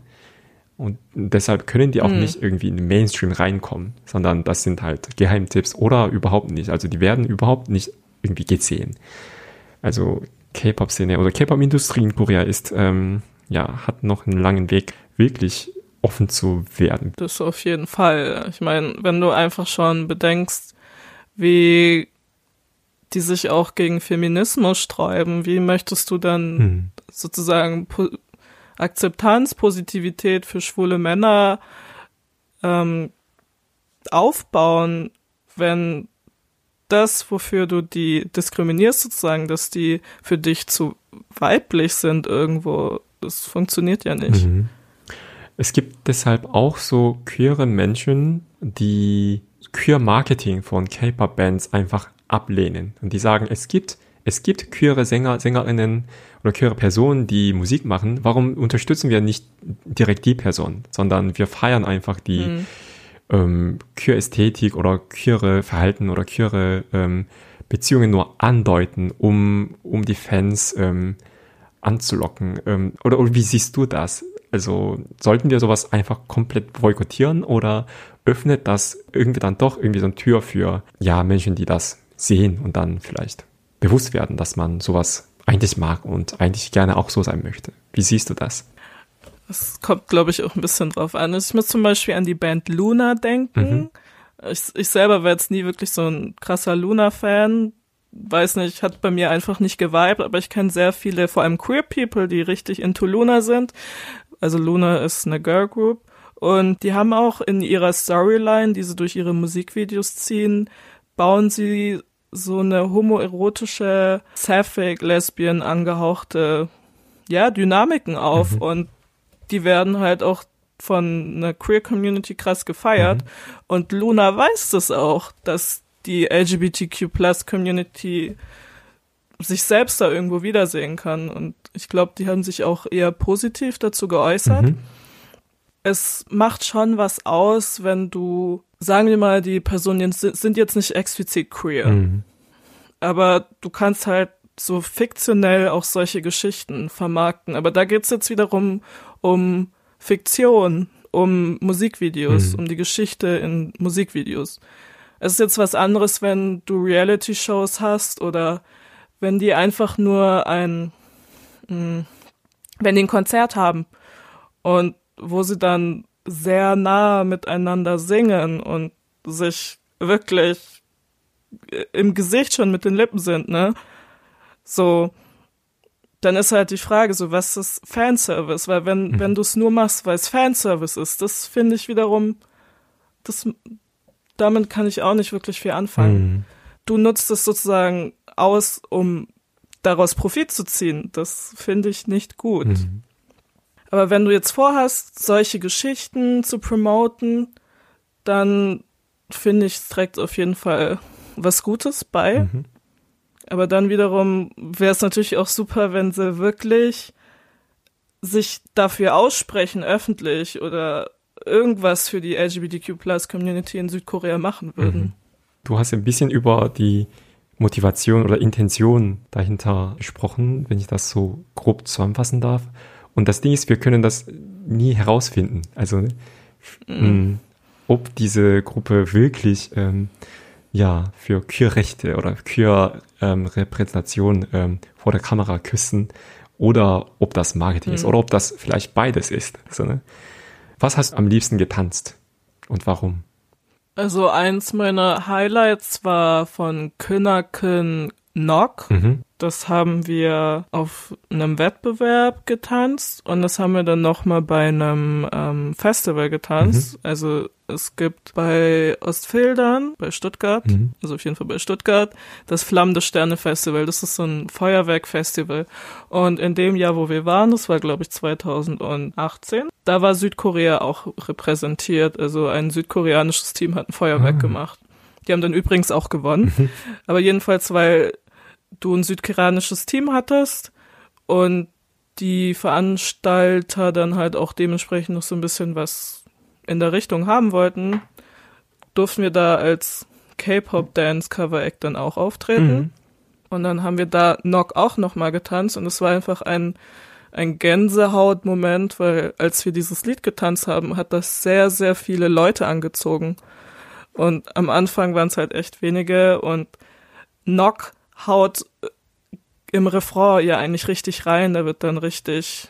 Und deshalb können die auch mhm. nicht irgendwie in den Mainstream reinkommen, sondern das sind halt Geheimtipps oder überhaupt nicht. Also die werden überhaupt nicht irgendwie gesehen. Also K-Pop-Szene oder K-Pop-Industrie in Korea ist, ähm, ja, hat noch einen langen Weg, wirklich offen zu werden. Das auf jeden Fall. Ich meine, wenn du einfach schon bedenkst, wie die sich auch gegen Feminismus sträuben. Wie möchtest du dann hm. sozusagen po Akzeptanz, Positivität für schwule Männer ähm, aufbauen, wenn das, wofür du die diskriminierst, sozusagen, dass die für dich zu weiblich sind irgendwo, das funktioniert ja nicht. Mhm. Es gibt deshalb auch so queere Menschen, die queer Marketing von K-Pop-Bands einfach ablehnen. Und die sagen, es gibt, es gibt queere Sänger, Sängerinnen oder queere Personen, die Musik machen. Warum unterstützen wir nicht direkt die Person, sondern wir feiern einfach die mhm. ähm, queer Ästhetik oder queere Verhalten oder queere ähm, Beziehungen nur andeuten, um, um die Fans ähm, anzulocken. Ähm, oder, oder wie siehst du das? Also sollten wir sowas einfach komplett boykottieren oder öffnet das irgendwie dann doch irgendwie so eine Tür für ja Menschen, die das sehen und dann vielleicht bewusst werden, dass man sowas eigentlich mag und eigentlich gerne auch so sein möchte. Wie siehst du das? Das kommt, glaube ich, auch ein bisschen drauf an. Also ich muss zum Beispiel an die Band Luna denken. Mhm. Ich, ich selber war jetzt nie wirklich so ein krasser Luna-Fan. Weiß nicht, hat bei mir einfach nicht geweibt, aber ich kenne sehr viele, vor allem Queer People, die richtig into Luna sind. Also Luna ist eine Girl Group. Und die haben auch in ihrer Storyline, die sie durch ihre Musikvideos ziehen, bauen sie so eine homoerotische, sapphic, lesbian angehauchte, ja, Dynamiken auf mhm. und die werden halt auch von einer Queer Community krass gefeiert mhm. und Luna weiß das auch, dass die LGBTQ Plus Community sich selbst da irgendwo wiedersehen kann und ich glaube, die haben sich auch eher positiv dazu geäußert. Mhm. Es macht schon was aus, wenn du sagen wir mal, die Personen sind jetzt nicht explizit queer. Mhm. Aber du kannst halt so fiktionell auch solche Geschichten vermarkten. Aber da geht's jetzt wiederum um Fiktion, um Musikvideos, mhm. um die Geschichte in Musikvideos. Es ist jetzt was anderes, wenn du Reality-Shows hast oder wenn die einfach nur ein, mh, hm, wenn die ein Konzert haben und wo sie dann sehr nah miteinander singen und sich wirklich im Gesicht schon mit den Lippen sind, ne? So, dann ist halt die Frage, so was ist Fanservice? Weil wenn, mhm. wenn du es nur machst, weil es Fanservice ist, das finde ich wiederum, das, damit kann ich auch nicht wirklich viel anfangen. Mhm. Du nutzt es sozusagen aus, um daraus Profit zu ziehen. Das finde ich nicht gut. Mhm. Aber wenn du jetzt vorhast, solche Geschichten zu promoten, dann finde ich, es trägt auf jeden Fall was Gutes bei. Mhm. Aber dann wiederum wäre es natürlich auch super, wenn sie wirklich sich dafür aussprechen, öffentlich oder irgendwas für die LGBTQ-Plus-Community in Südkorea machen würden. Mhm. Du hast ein bisschen über die Motivation oder Intention dahinter gesprochen, wenn ich das so grob zusammenfassen darf. Und das Ding ist, wir können das nie herausfinden. Also, mhm. Mm, ob diese Gruppe wirklich ähm, ja für Queerrechte oder Queer-Repräsentation ähm, ähm, vor der Kamera küssen oder ob das Marketing mhm. ist oder ob das vielleicht beides ist. So, ne? Was hast du am liebsten getanzt und warum? Also eins meiner Highlights war von Künnaken Knock. Mhm. Das haben wir auf einem Wettbewerb getanzt und das haben wir dann nochmal bei einem ähm, Festival getanzt. Mhm. Also es gibt bei Ostfildern, bei Stuttgart, mhm. also auf jeden Fall bei Stuttgart, das Flammende Sterne Festival. Das ist so ein Feuerwerkfestival. Und in dem Jahr, wo wir waren, das war glaube ich 2018, da war Südkorea auch repräsentiert. Also ein südkoreanisches Team hat ein Feuerwerk ah. gemacht. Die haben dann übrigens auch gewonnen. Mhm. Aber jedenfalls, weil du ein südkoreanisches Team hattest und die Veranstalter dann halt auch dementsprechend noch so ein bisschen was in der Richtung haben wollten, durften wir da als K-Pop Dance Cover Act dann auch auftreten. Mhm. Und dann haben wir da Knock auch nochmal getanzt und es war einfach ein, ein Gänsehaut-Moment, weil als wir dieses Lied getanzt haben, hat das sehr, sehr viele Leute angezogen. Und am Anfang waren es halt echt wenige und Knock haut äh, im Refrain ja eigentlich richtig rein, da wird dann richtig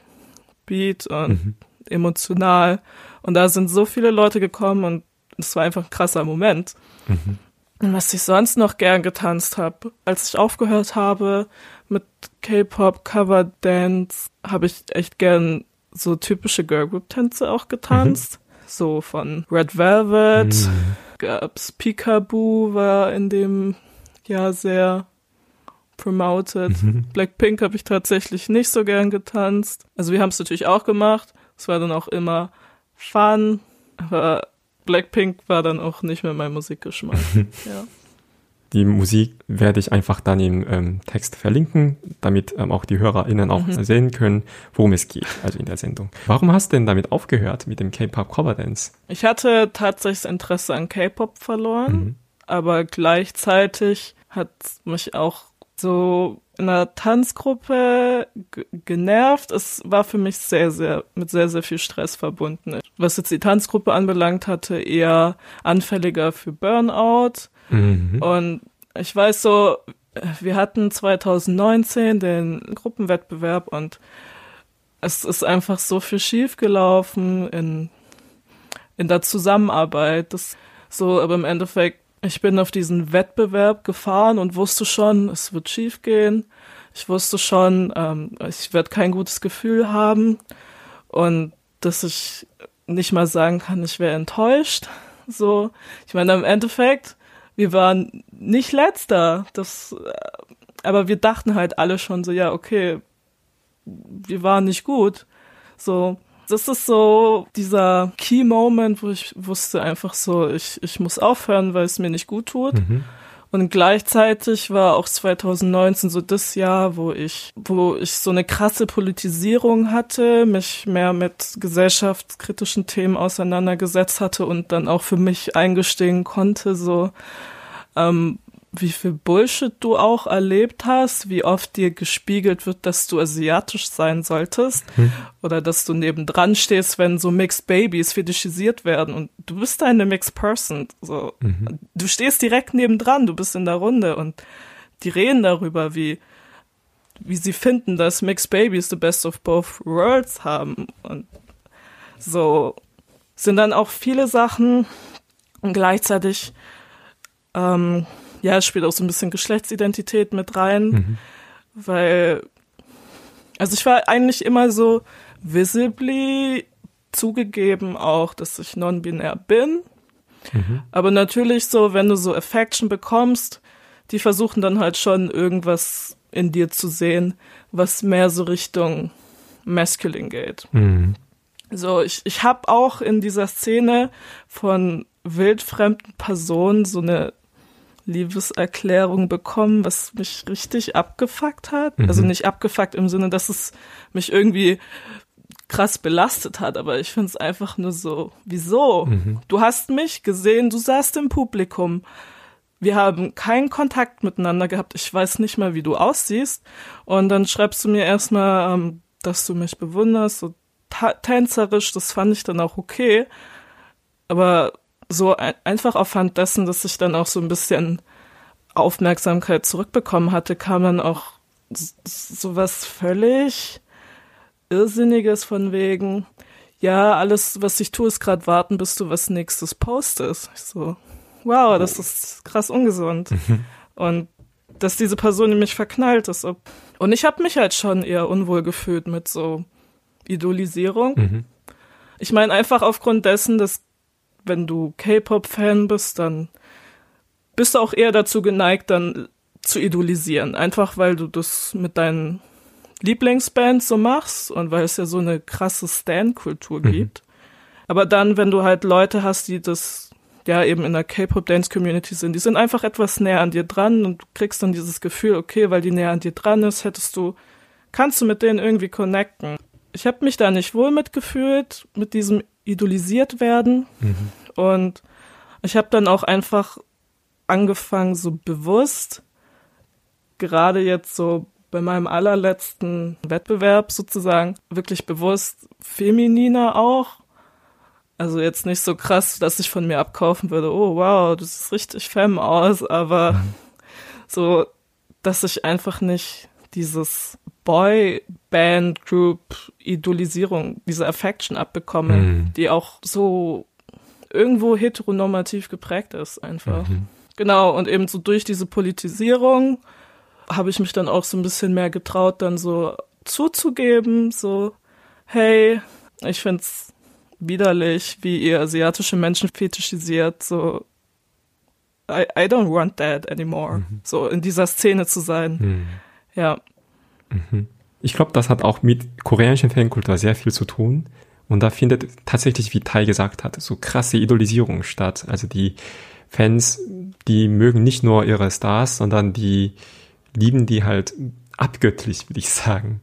Beat und mhm. emotional. Und da sind so viele Leute gekommen und es war einfach ein krasser Moment. Mhm. Und was ich sonst noch gern getanzt habe, als ich aufgehört habe mit K-Pop, Cover Dance, habe ich echt gern so typische Girlgroup-Tänze auch getanzt. Mhm. So von Red Velvet, mhm. Gab's Peekaboo war in dem Jahr sehr promoted. Mhm. Blackpink habe ich tatsächlich nicht so gern getanzt. Also wir haben es natürlich auch gemacht. Es war dann auch immer fun, aber Blackpink war dann auch nicht mehr mein Musikgeschmack. ja. Die Musik werde ich einfach dann im ähm, Text verlinken, damit ähm, auch die HörerInnen auch mhm. sehen können, worum es geht, also in der Sendung. Warum hast du denn damit aufgehört mit dem K-Pop Cover Dance? Ich hatte tatsächlich das Interesse an K-Pop verloren, mhm. aber gleichzeitig hat mich auch so in einer Tanzgruppe genervt. Es war für mich sehr, sehr, mit sehr, sehr viel Stress verbunden. Was jetzt die Tanzgruppe anbelangt, hatte eher anfälliger für Burnout. Mhm. Und ich weiß so, wir hatten 2019 den Gruppenwettbewerb und es ist einfach so viel schiefgelaufen in, in der Zusammenarbeit. Das so, aber im Endeffekt ich bin auf diesen Wettbewerb gefahren und wusste schon, es wird schief gehen. Ich wusste schon, ähm, ich werde kein gutes Gefühl haben und dass ich nicht mal sagen kann, ich wäre enttäuscht. So, ich meine, im Endeffekt, wir waren nicht letzter. Das, äh, aber wir dachten halt alle schon so, ja, okay, wir waren nicht gut. So, das ist so dieser Key Moment, wo ich wusste einfach so, ich, ich muss aufhören, weil es mir nicht gut tut. Mhm. Und gleichzeitig war auch 2019 so das Jahr, wo ich, wo ich so eine krasse Politisierung hatte, mich mehr mit gesellschaftskritischen Themen auseinandergesetzt hatte und dann auch für mich eingestehen konnte, so, ähm, wie viel Bullshit du auch erlebt hast, wie oft dir gespiegelt wird, dass du asiatisch sein solltest mhm. oder dass du nebendran stehst, wenn so Mixed Babies fetischisiert werden und du bist eine Mixed Person. So, mhm. du stehst direkt nebendran, du bist in der Runde und die reden darüber, wie wie sie finden, dass Mixed Babies the best of both worlds haben und so sind dann auch viele Sachen und gleichzeitig ähm, ja, es spielt auch so ein bisschen Geschlechtsidentität mit rein, mhm. weil Also ich war eigentlich immer so visibly zugegeben auch, dass ich non-binär bin. Mhm. Aber natürlich so, wenn du so Affection bekommst, die versuchen dann halt schon irgendwas in dir zu sehen, was mehr so Richtung masculine geht. Mhm. So, ich, ich habe auch in dieser Szene von wildfremden Personen so eine Liebeserklärung bekommen, was mich richtig abgefuckt hat. Mhm. Also nicht abgefuckt im Sinne, dass es mich irgendwie krass belastet hat, aber ich finde es einfach nur so, wieso? Mhm. Du hast mich gesehen, du saßt im Publikum. Wir haben keinen Kontakt miteinander gehabt. Ich weiß nicht mal, wie du aussiehst. Und dann schreibst du mir erstmal, ähm, dass du mich bewunderst, so tänzerisch, das fand ich dann auch okay. Aber so ein, einfach aufhand dessen, dass ich dann auch so ein bisschen Aufmerksamkeit zurückbekommen hatte, kam dann auch so was völlig Irrsinniges von wegen, ja, alles, was ich tue, ist gerade warten, bis du was nächstes postest. Ich so, wow, das ist krass ungesund. Mhm. Und dass diese Person in mich verknallt ist. Und ich habe mich halt schon eher unwohl gefühlt mit so Idolisierung. Mhm. Ich meine einfach aufgrund dessen, dass wenn du K-Pop-Fan bist, dann bist du auch eher dazu geneigt, dann zu idolisieren. Einfach weil du das mit deinen Lieblingsbands so machst und weil es ja so eine krasse Stan-Kultur mhm. gibt. Aber dann, wenn du halt Leute hast, die das ja eben in der K-Pop-Dance-Community sind, die sind einfach etwas näher an dir dran und du kriegst dann dieses Gefühl, okay, weil die näher an dir dran ist, hättest du, kannst du mit denen irgendwie connecten. Ich habe mich da nicht wohl mitgefühlt, mit diesem idolisiert werden. Mhm. Und ich habe dann auch einfach angefangen, so bewusst, gerade jetzt so bei meinem allerletzten Wettbewerb sozusagen, wirklich bewusst femininer auch. Also jetzt nicht so krass, dass ich von mir abkaufen würde, oh wow, das ist richtig femme aus, aber mhm. so, dass ich einfach nicht dieses Boy-Band-Group-Idolisierung, diese Affection abbekomme, mhm. die auch so irgendwo heteronormativ geprägt ist einfach. Mhm. Genau, und eben so durch diese Politisierung habe ich mich dann auch so ein bisschen mehr getraut, dann so zuzugeben, so, hey, ich find's widerlich, wie ihr asiatische Menschen fetischisiert, so, I, I don't want that anymore, mhm. so in dieser Szene zu sein. Mhm. Ja. Mhm. Ich glaube, das hat auch mit koreanischer Fankultur sehr viel zu tun. Und da findet tatsächlich, wie Tai gesagt hat, so krasse Idolisierung statt. Also die Fans, die mögen nicht nur ihre Stars, sondern die lieben die halt abgöttlich, würde ich sagen.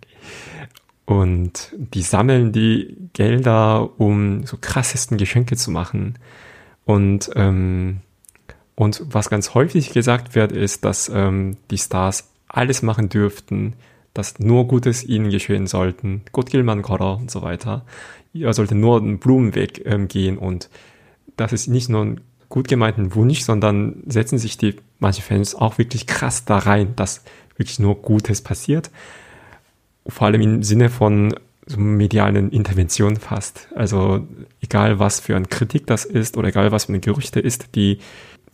Und die sammeln die Gelder, um so krassesten Geschenke zu machen. Und, ähm, und was ganz häufig gesagt wird, ist, dass ähm, die Stars alles machen dürften, dass nur Gutes ihnen geschehen sollten. Gutgilman Korra und so weiter. Er sollte nur den Blumenweg ähm, gehen und das ist nicht nur ein gut gemeinten Wunsch, sondern setzen sich die manche Fans auch wirklich krass da rein, dass wirklich nur Gutes passiert. Vor allem im Sinne von so medialen Intervention fast. Also egal was für eine Kritik das ist oder egal was für eine Gerüchte ist, die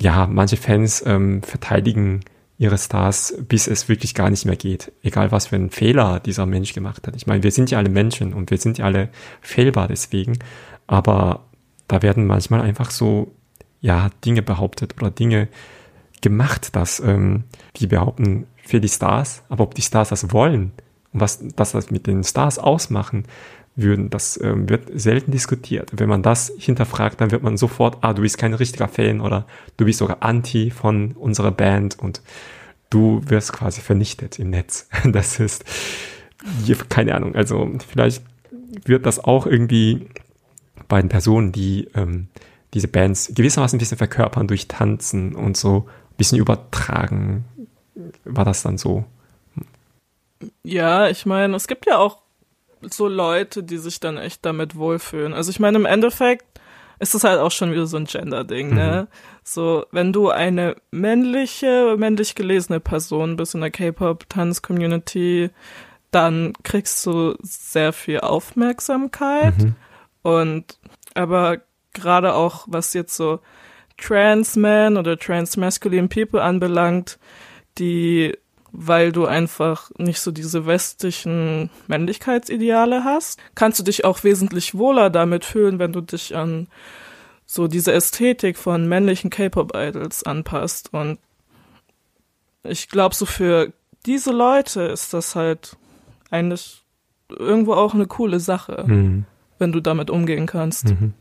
ja manche Fans ähm, verteidigen ihre Stars, bis es wirklich gar nicht mehr geht. Egal was für einen Fehler dieser Mensch gemacht hat. Ich meine, wir sind ja alle Menschen und wir sind ja alle fehlbar deswegen. Aber da werden manchmal einfach so ja, Dinge behauptet oder Dinge gemacht, dass ähm, die behaupten für die Stars, aber ob die Stars das wollen und was das mit den Stars ausmachen würden, das ähm, wird selten diskutiert. Wenn man das hinterfragt, dann wird man sofort, ah, du bist kein richtiger Fan oder du bist sogar anti von unserer Band und du wirst quasi vernichtet im Netz. Das ist, keine Ahnung, also vielleicht wird das auch irgendwie bei den Personen, die ähm, diese Bands gewissermaßen ein bisschen verkörpern durch Tanzen und so ein bisschen übertragen. War das dann so? Ja, ich meine, es gibt ja auch so Leute, die sich dann echt damit wohlfühlen. Also ich meine, im Endeffekt ist es halt auch schon wieder so ein Gender-Ding, ne? Mhm. So, wenn du eine männliche, männlich gelesene Person bist in der K-Pop-Tanz-Community, dann kriegst du sehr viel Aufmerksamkeit. Mhm. Und aber gerade auch was jetzt so Trans Men oder Trans Masculine People anbelangt, die weil du einfach nicht so diese westlichen Männlichkeitsideale hast, kannst du dich auch wesentlich wohler damit fühlen, wenn du dich an so diese Ästhetik von männlichen K-Pop-Idols anpasst. Und ich glaube, so für diese Leute ist das halt eigentlich irgendwo auch eine coole Sache, mhm. wenn du damit umgehen kannst. Mhm.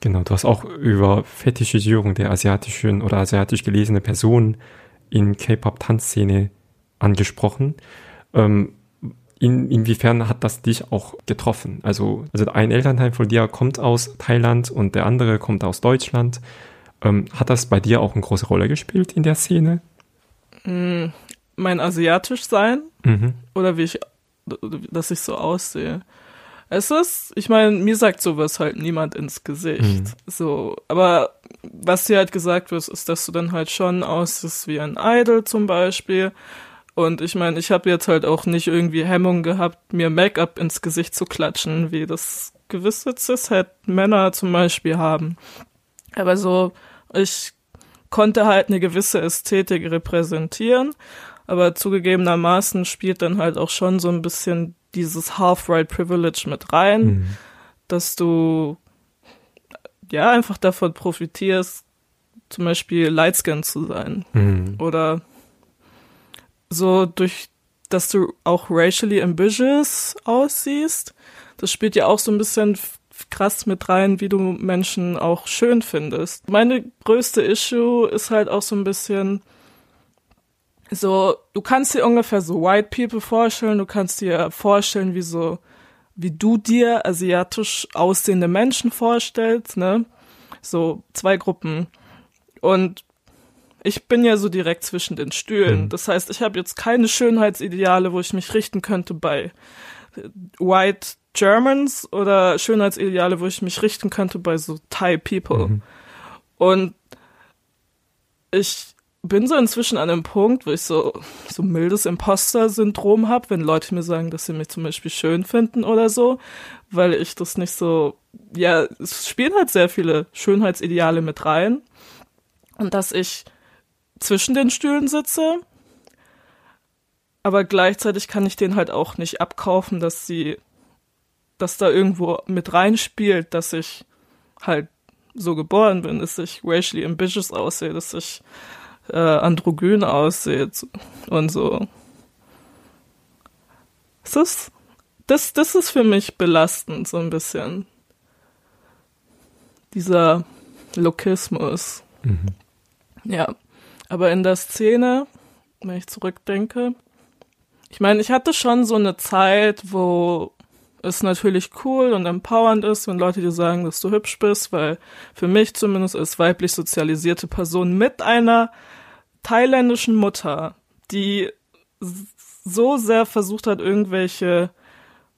Genau, du hast auch über Fetischisierung der asiatischen oder asiatisch gelesene Personen in K-Pop-Tanzszene angesprochen. Ähm, in, inwiefern hat das dich auch getroffen? Also, also ein Elternteil von dir kommt aus Thailand und der andere kommt aus Deutschland. Ähm, hat das bei dir auch eine große Rolle gespielt in der Szene? Mm, mein asiatisch sein mhm. oder wie ich, dass ich so aussehe. Es ist, ich meine, mir sagt sowas halt niemand ins Gesicht. Mhm. So, aber was dir halt gesagt wird, ist, dass du dann halt schon aussiehst wie ein Idol zum Beispiel. Und ich meine, ich habe jetzt halt auch nicht irgendwie Hemmung gehabt, mir Make-up ins Gesicht zu klatschen, wie das gewisse Cis-Het-Männer zum Beispiel haben. Aber so, ich konnte halt eine gewisse Ästhetik repräsentieren, aber zugegebenermaßen spielt dann halt auch schon so ein bisschen dieses Half-Right Privilege mit rein, mhm. dass du ja einfach davon profitierst, zum Beispiel Lightscan zu sein. Mhm. Oder so durch, dass du auch racially ambitious aussiehst. Das spielt ja auch so ein bisschen krass mit rein, wie du Menschen auch schön findest. Meine größte Issue ist halt auch so ein bisschen, so, du kannst dir ungefähr so White People vorstellen, du kannst dir vorstellen, wie so, wie du dir asiatisch aussehende Menschen vorstellst, ne? So zwei Gruppen. Und ich bin ja so direkt zwischen den Stühlen. Mhm. Das heißt, ich habe jetzt keine Schönheitsideale, wo ich mich richten könnte bei White Germans oder Schönheitsideale, wo ich mich richten könnte bei so Thai People. Mhm. Und ich bin so inzwischen an einem Punkt, wo ich so, so mildes Imposter-Syndrom habe, wenn Leute mir sagen, dass sie mich zum Beispiel schön finden oder so, weil ich das nicht so, ja, es spielen halt sehr viele Schönheitsideale mit rein. Und dass ich zwischen den Stühlen sitze, aber gleichzeitig kann ich denen halt auch nicht abkaufen, dass sie, dass da irgendwo mit reinspielt, dass ich halt so geboren bin, dass ich racially ambitious aussehe, dass ich äh, androgyn aussieht und so. Es ist, das, das ist für mich belastend, so ein bisschen. Dieser Lokismus. Mhm. Ja. Aber in der Szene, wenn ich zurückdenke, ich meine, ich hatte schon so eine Zeit, wo es natürlich cool und empowernd ist, wenn Leute dir sagen, dass du hübsch bist, weil für mich zumindest als weiblich sozialisierte Person mit einer thailändischen Mutter, die so sehr versucht hat, irgendwelche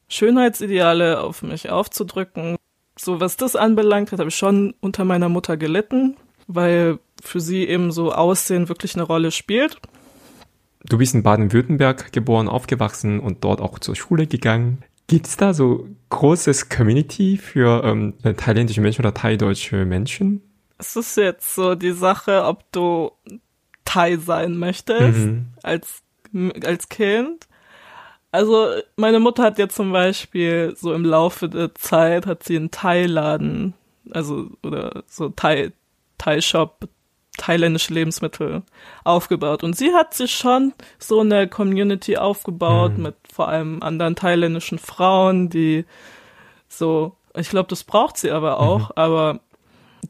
Schönheitsideale auf mich aufzudrücken. So was das anbelangt hat, habe ich schon unter meiner Mutter gelitten, weil für sie eben so Aussehen wirklich eine Rolle spielt. Du bist in Baden-Württemberg geboren, aufgewachsen und dort auch zur Schule gegangen. Gibt es da so großes Community für ähm, thailändische Menschen oder thaideutsche Menschen? Es ist jetzt so die Sache, ob du Thai sein möchtest mhm. als, als Kind. Also meine Mutter hat ja zum Beispiel so im Laufe der Zeit hat sie einen Thai-Laden, also oder so Thai, Thai-Shop, thailändische Lebensmittel aufgebaut. Und sie hat sich schon so eine Community aufgebaut mhm. mit vor allem anderen thailändischen Frauen, die so, ich glaube, das braucht sie aber auch, mhm. aber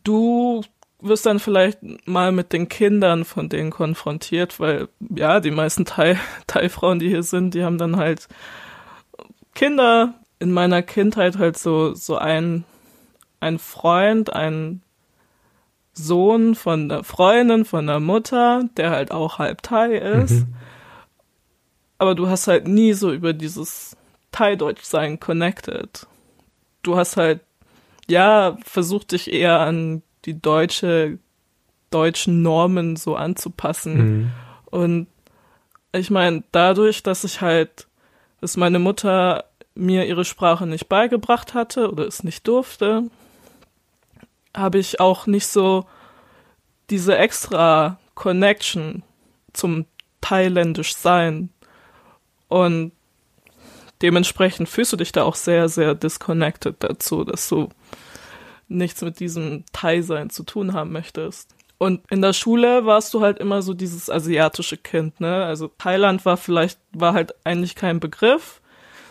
du wirst dann vielleicht mal mit den Kindern von denen konfrontiert, weil ja, die meisten Thai, Thai-Frauen, die hier sind, die haben dann halt Kinder. In meiner Kindheit halt so, so ein, ein Freund, ein Sohn von der Freundin, von der Mutter, der halt auch halb Thai ist. Mhm. Aber du hast halt nie so über dieses Thai-Deutsch-Sein connected. Du hast halt, ja, versucht dich eher an die deutsche, deutschen Normen so anzupassen. Mhm. Und ich meine, dadurch, dass ich halt, dass meine Mutter mir ihre Sprache nicht beigebracht hatte oder es nicht durfte, habe ich auch nicht so diese extra Connection zum thailändisch sein. Und dementsprechend fühlst du dich da auch sehr, sehr disconnected dazu, dass du nichts mit diesem Thai-Sein zu tun haben möchtest. Und in der Schule warst du halt immer so dieses asiatische Kind, ne? Also Thailand war vielleicht, war halt eigentlich kein Begriff.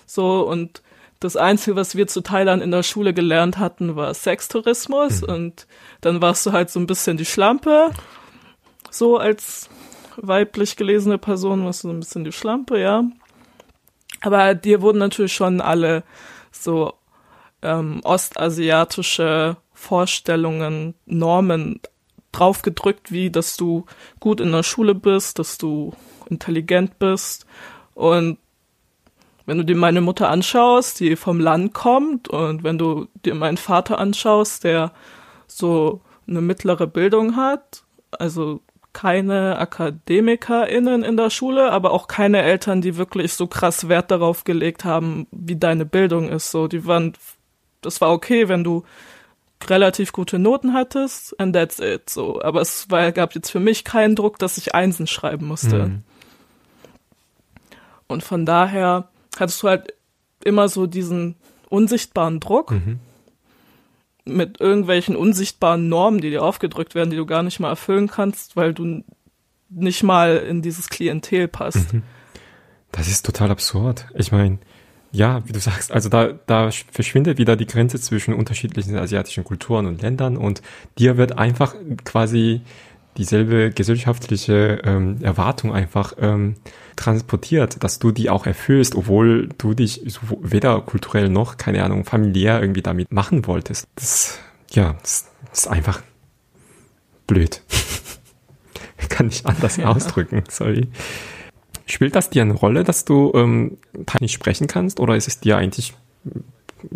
So, und das Einzige, was wir zu Thailand in der Schule gelernt hatten, war Sextourismus. Mhm. Und dann warst du halt so ein bisschen die Schlampe. So als weiblich gelesene Person warst du so ein bisschen die Schlampe, ja. Aber dir wurden natürlich schon alle so ähm, ostasiatische Vorstellungen, Normen draufgedrückt, wie dass du gut in der Schule bist, dass du intelligent bist. Und wenn du dir meine Mutter anschaust, die vom Land kommt, und wenn du dir meinen Vater anschaust, der so eine mittlere Bildung hat, also keine AkademikerInnen in der Schule, aber auch keine Eltern, die wirklich so krass Wert darauf gelegt haben, wie deine Bildung ist. So, die waren, das war okay, wenn du relativ gute Noten hattest, and that's it. So, aber es war, gab jetzt für mich keinen Druck, dass ich Einsen schreiben musste. Mhm. Und von daher hattest du halt immer so diesen unsichtbaren Druck mhm. mit irgendwelchen unsichtbaren Normen, die dir aufgedrückt werden, die du gar nicht mal erfüllen kannst, weil du nicht mal in dieses Klientel passt. Mhm. Das ist total absurd. Ich meine, ja, wie du sagst, also da, da verschwindet wieder die Grenze zwischen unterschiedlichen asiatischen Kulturen und Ländern und dir wird einfach quasi dieselbe gesellschaftliche ähm, Erwartung einfach ähm, transportiert, dass du die auch erfüllst, obwohl du dich weder kulturell noch, keine Ahnung, familiär irgendwie damit machen wolltest. Das, ja, das, das ist einfach blöd. Kann ich anders ja. ausdrücken, sorry. Spielt das dir eine Rolle, dass du ähm, nicht sprechen kannst oder ist es dir eigentlich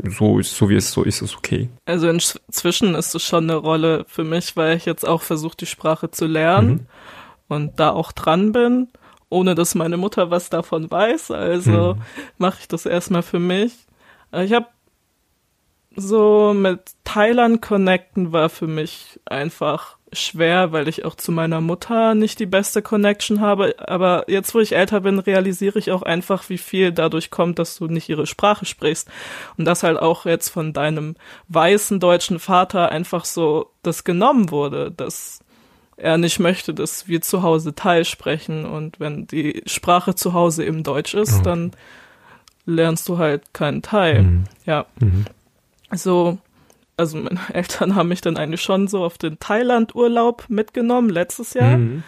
so, so wie es so ist, ist okay? Also inzwischen ist es schon eine Rolle für mich, weil ich jetzt auch versuche, die Sprache zu lernen mhm. und da auch dran bin, ohne dass meine Mutter was davon weiß. Also mhm. mache ich das erstmal für mich. Ich habe so mit Thailand connecten war für mich einfach schwer, weil ich auch zu meiner Mutter nicht die beste Connection habe. Aber jetzt, wo ich älter bin, realisiere ich auch einfach, wie viel dadurch kommt, dass du nicht ihre Sprache sprichst. Und dass halt auch jetzt von deinem weißen deutschen Vater einfach so das genommen wurde, dass er nicht möchte, dass wir zu Hause Thai sprechen. Und wenn die Sprache zu Hause eben Deutsch ist, oh. dann lernst du halt keinen Thai. Mhm. Ja. Mhm. So, also meine Eltern haben mich dann eigentlich schon so auf den Thailand-Urlaub mitgenommen letztes Jahr. Mhm.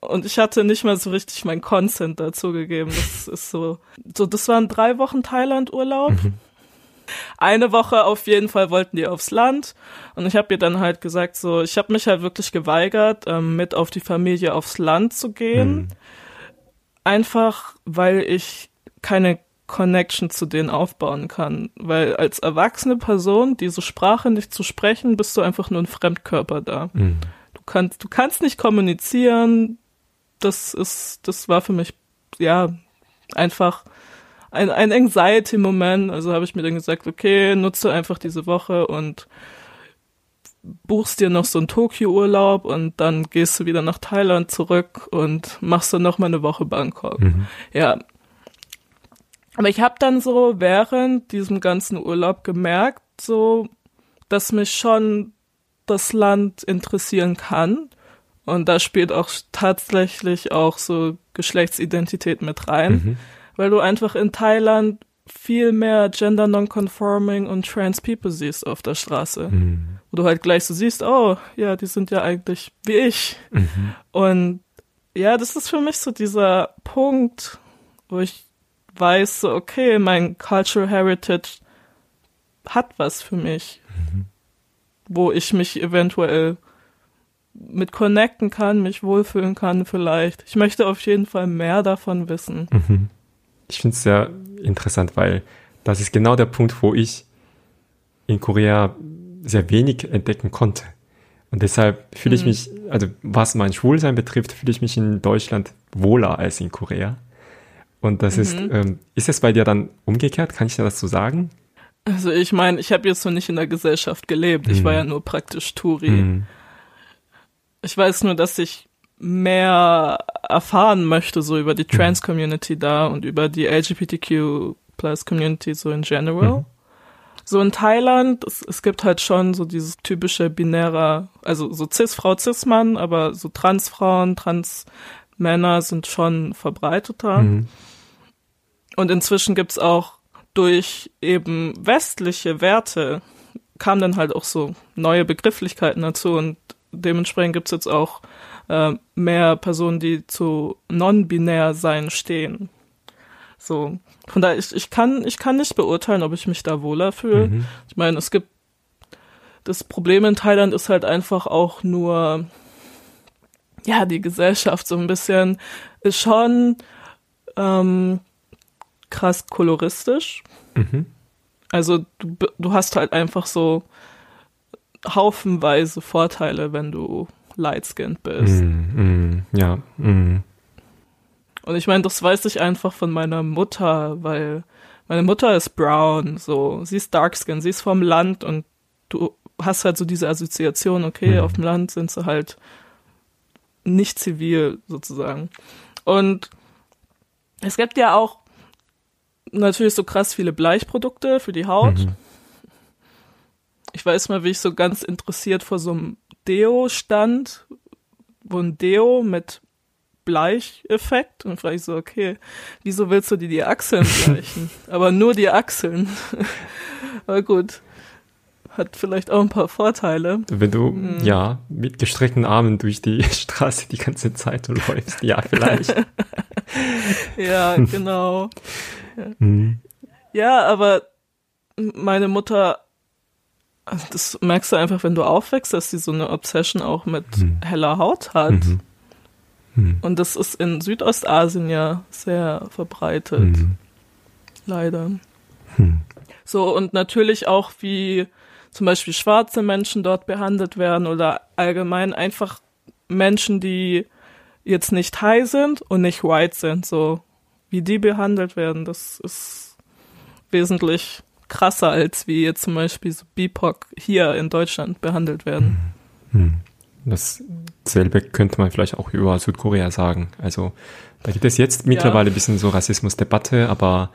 Und ich hatte nicht mal so richtig mein Consent dazu gegeben. Das ist so, so das waren drei Wochen Thailand-Urlaub. Mhm. Eine Woche auf jeden Fall wollten die aufs Land und ich habe ihr dann halt gesagt, so ich habe mich halt wirklich geweigert, ähm, mit auf die Familie aufs Land zu gehen, mhm. einfach weil ich keine Connection zu denen aufbauen kann. Weil als erwachsene Person, diese Sprache nicht zu sprechen, bist du einfach nur ein Fremdkörper da. Mhm. Du kannst, du kannst nicht kommunizieren. Das ist, das war für mich, ja, einfach ein, ein Anxiety-Moment. Also habe ich mir dann gesagt, okay, nutze einfach diese Woche und buchst dir noch so einen Tokio-Urlaub und dann gehst du wieder nach Thailand zurück und machst dann noch mal eine Woche Bangkok. Mhm. Ja, aber ich habe dann so während diesem ganzen Urlaub gemerkt, so, dass mich schon das Land interessieren kann. Und da spielt auch tatsächlich auch so Geschlechtsidentität mit rein, mhm. weil du einfach in Thailand viel mehr gender nonconforming und trans people siehst auf der Straße. Mhm. Wo du halt gleich so siehst, oh, ja, die sind ja eigentlich wie ich. Mhm. Und ja, das ist für mich so dieser Punkt, wo ich weiß, so, okay, mein Cultural Heritage hat was für mich, mhm. wo ich mich eventuell mit connecten kann, mich wohlfühlen kann vielleicht. Ich möchte auf jeden Fall mehr davon wissen. Mhm. Ich finde es sehr interessant, weil das ist genau der Punkt, wo ich in Korea sehr wenig entdecken konnte. Und deshalb fühle ich mhm. mich, also was mein Schwulsein betrifft, fühle ich mich in Deutschland wohler als in Korea. Und das mhm. ist, ähm, ist es bei dir dann umgekehrt? Kann ich dir das so sagen? Also ich meine, ich habe jetzt noch nicht in der Gesellschaft gelebt. Ich war mhm. ja nur praktisch Touri. Mhm. Ich weiß nur, dass ich mehr erfahren möchte, so über die mhm. Trans-Community da und über die LGBTQ-Plus-Community so in general. Mhm. So in Thailand, es, es gibt halt schon so dieses typische binäre, also so Cis-Frau, Cis-Mann, aber so Trans-Frauen, Trans-Männer sind schon verbreiteter. Mhm. Und inzwischen gibt's auch durch eben westliche Werte kamen dann halt auch so neue Begrifflichkeiten dazu und dementsprechend gibt's jetzt auch äh, mehr Personen, die zu non-binär sein stehen. So. Von daher, ich, ich kann, ich kann nicht beurteilen, ob ich mich da wohler fühle. Mhm. Ich meine, es gibt, das Problem in Thailand ist halt einfach auch nur, ja, die Gesellschaft so ein bisschen ist schon ähm, krass koloristisch. Mhm. Also du, du hast halt einfach so haufenweise Vorteile, wenn du light-skinned bist. Mm, mm, ja. Mm. Und ich meine, das weiß ich einfach von meiner Mutter, weil meine Mutter ist brown, so, sie ist darkskin, sie ist vom Land und du hast halt so diese Assoziation, okay, mhm. auf dem Land sind sie halt nicht zivil sozusagen. Und es gibt ja auch natürlich so krass viele Bleichprodukte für die Haut. Mhm. Ich weiß mal, wie ich so ganz interessiert vor so einem Deo stand, wo ein Deo mit Bleicheffekt und frage ich so, okay, wieso willst du dir die Achseln bleichen? Aber nur die Achseln. Aber gut. Hat vielleicht auch ein paar Vorteile. Wenn du, mhm. ja, mit gestreckten Armen durch die Straße die ganze Zeit läufst, ja, vielleicht. ja, genau. Ja. Mhm. ja, aber meine Mutter das merkst du einfach, wenn du aufwächst, dass sie so eine Obsession auch mit mhm. heller Haut hat. Mhm. Hm. Und das ist in Südostasien ja sehr verbreitet. Hm. Leider. Hm. So, und natürlich auch, wie zum Beispiel schwarze Menschen dort behandelt werden oder allgemein einfach Menschen, die jetzt nicht high sind und nicht white sind, so wie die behandelt werden, das ist wesentlich krasser, als wie jetzt zum Beispiel so BIPOC hier in Deutschland behandelt werden. Hm. hm. Dasselbe könnte man vielleicht auch über Südkorea sagen. Also da gibt es jetzt mittlerweile ja. ein bisschen so Rassismusdebatte, aber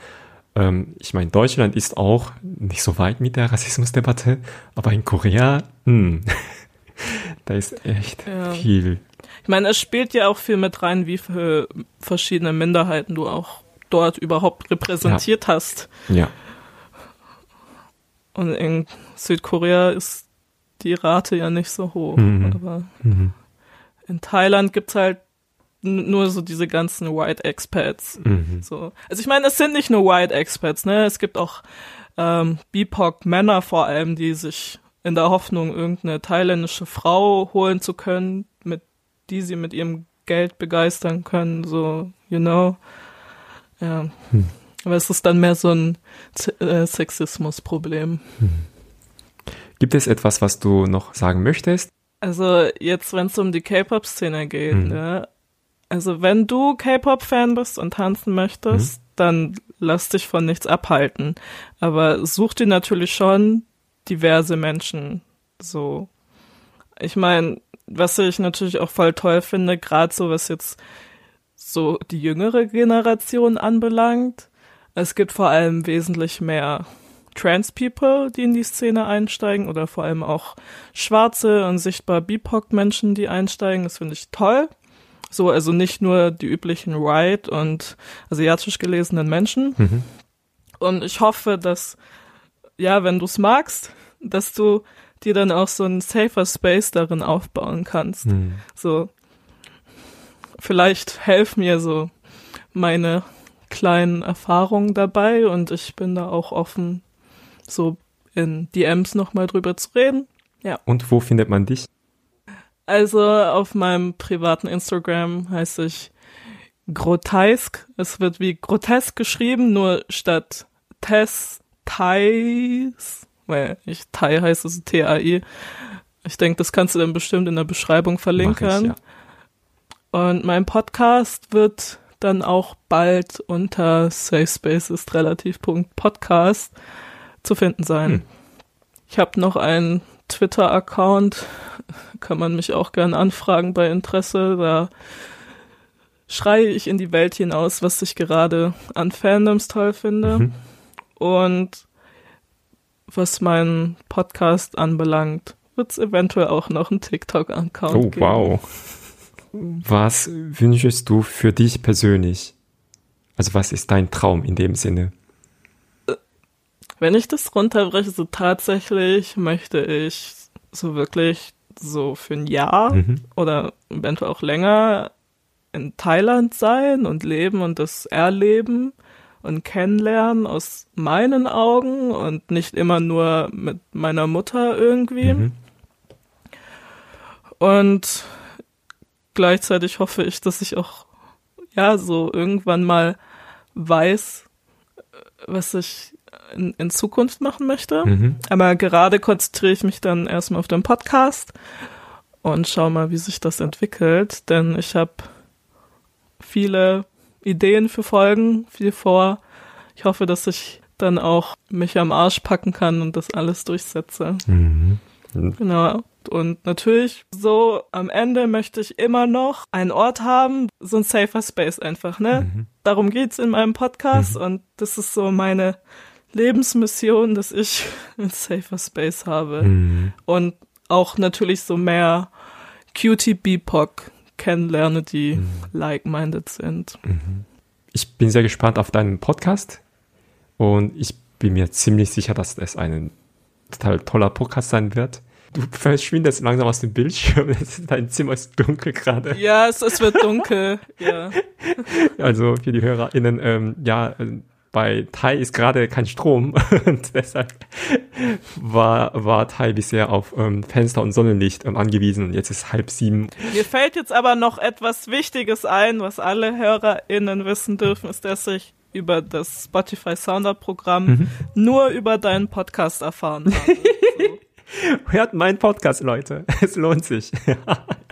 ähm, ich meine, Deutschland ist auch nicht so weit mit der Rassismusdebatte, aber in Korea, mh, hm, da ist echt ja. viel. Ich meine, es spielt ja auch viel mit rein, wie viele verschiedene Minderheiten du auch dort überhaupt repräsentiert ja. hast. Ja. Und in Südkorea ist die Rate ja nicht so hoch. Mhm. Aber mhm. in Thailand gibt's halt nur so diese ganzen White Expats. Mhm. So. Also ich meine, es sind nicht nur White Expats, ne? Es gibt auch ähm, BIPOC-Männer vor allem, die sich in der Hoffnung, irgendeine thailändische Frau holen zu können, mit die sie mit ihrem Geld begeistern können, so, you know. Ja. Hm. Aber es ist dann mehr so ein äh, Sexismus-Problem. Hm. Gibt es etwas, was du noch sagen möchtest? Also jetzt, wenn es um die K-Pop-Szene geht, mhm. ne? Also wenn du K-Pop-Fan bist und tanzen möchtest, mhm. dann lass dich von nichts abhalten. Aber such dir natürlich schon diverse Menschen. So. Ich meine, was ich natürlich auch voll toll finde, gerade so was jetzt so die jüngere Generation anbelangt. Es gibt vor allem wesentlich mehr Trans People, die in die Szene einsteigen oder vor allem auch schwarze und sichtbar BIPOC-Menschen, die einsteigen. Das finde ich toll. So, also nicht nur die üblichen White und asiatisch gelesenen Menschen. Mhm. Und ich hoffe, dass, ja, wenn du es magst, dass du dir dann auch so einen safer Space darin aufbauen kannst. Mhm. So, vielleicht helf mir so meine kleinen Erfahrungen dabei und ich bin da auch offen so in DMs nochmal drüber zu reden. Ja. Und wo findet man dich? Also auf meinem privaten Instagram heiße ich Grotesk. Es wird wie grotesk geschrieben, nur statt Tess Thais, weil ich Thai heiße, es T-A-I. Ich denke, das kannst du dann bestimmt in der Beschreibung verlinken. Ich, ja. Und mein Podcast wird dann auch bald unter Safe Spaces relativ Podcast zu finden sein. Hm. Ich habe noch einen Twitter-Account. Kann man mich auch gern anfragen bei Interesse. Da schreie ich in die Welt hinaus, was ich gerade an Fandoms toll finde. Mhm. Und was meinen Podcast anbelangt, wird es eventuell auch noch einen TikTok-Account oh, geben. Oh, wow. Was wünschst du für dich persönlich? Also was ist dein Traum in dem Sinne? Wenn ich das runterbreche, so tatsächlich möchte ich so wirklich so für ein Jahr mhm. oder eventuell auch länger in Thailand sein und leben und das erleben und kennenlernen aus meinen Augen und nicht immer nur mit meiner Mutter irgendwie. Mhm. Und gleichzeitig hoffe ich, dass ich auch ja so irgendwann mal weiß, was ich in, in Zukunft machen möchte. Mhm. Aber gerade konzentriere ich mich dann erstmal auf den Podcast und schau mal, wie sich das entwickelt, denn ich habe viele Ideen für Folgen, viel vor. Ich hoffe, dass ich dann auch mich am Arsch packen kann und das alles durchsetze. Mhm. Genau. Und natürlich, so am Ende möchte ich immer noch einen Ort haben, so ein safer Space einfach, ne? Mhm. Darum geht's in meinem Podcast mhm. und das ist so meine Lebensmission, dass ich ein safer Space habe. Mhm. Und auch natürlich so mehr Cutie BIPOC kennenlerne, die mhm. like-minded sind. Mhm. Ich bin sehr gespannt auf deinen Podcast und ich bin mir ziemlich sicher, dass es ein total toller Podcast sein wird. Du verschwindest langsam aus dem Bildschirm. Dein Zimmer ist dunkel gerade. Ja, es, es wird dunkel. ja. Also für die HörerInnen, ähm, ja, bei Thai ist gerade kein Strom und deshalb war, war Thai bisher auf ähm, Fenster und Sonnenlicht ähm, angewiesen und jetzt ist halb sieben. Mir fällt jetzt aber noch etwas Wichtiges ein, was alle HörerInnen wissen dürfen, ist, dass ich über das Spotify Sounder Programm mhm. nur über deinen Podcast erfahren habe. So. Hört meinen Podcast, Leute. Es lohnt sich.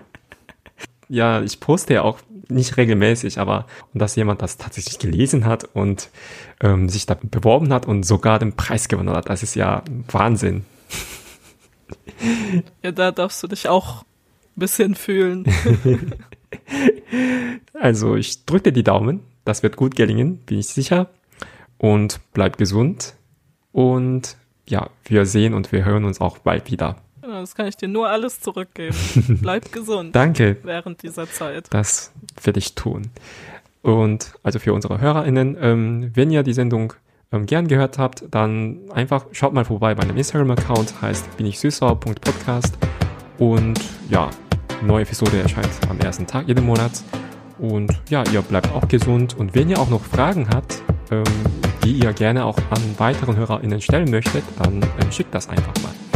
ja, ich poste ja auch nicht regelmäßig, aber dass jemand das tatsächlich gelesen hat und ähm, sich da beworben hat und sogar den Preis gewonnen hat, das ist ja Wahnsinn. Ja, da darfst du dich auch ein bisschen fühlen. also ich drücke dir die Daumen, das wird gut gelingen, bin ich sicher. Und bleib gesund. Und ja, wir sehen und wir hören uns auch bald wieder. Das kann ich dir nur alles zurückgeben. Bleib gesund. Danke. Während dieser Zeit. Das werde ich tun. Und also für unsere HörerInnen, ähm, wenn ihr die Sendung ähm, gern gehört habt, dann einfach schaut mal vorbei bei meinem Instagram-Account, heißt bin ich süßsauer.podcast. Und ja, neue Episode erscheint am ersten Tag jeden Monat. Und ja, ihr bleibt auch gesund. Und wenn ihr auch noch Fragen habt, ähm, die ihr gerne auch an weiteren HörerInnen stellen möchtet, dann ähm, schickt das einfach mal.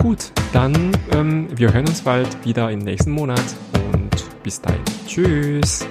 Gut, dann ähm, wir hören uns bald wieder im nächsten Monat und bis dahin. Tschüss.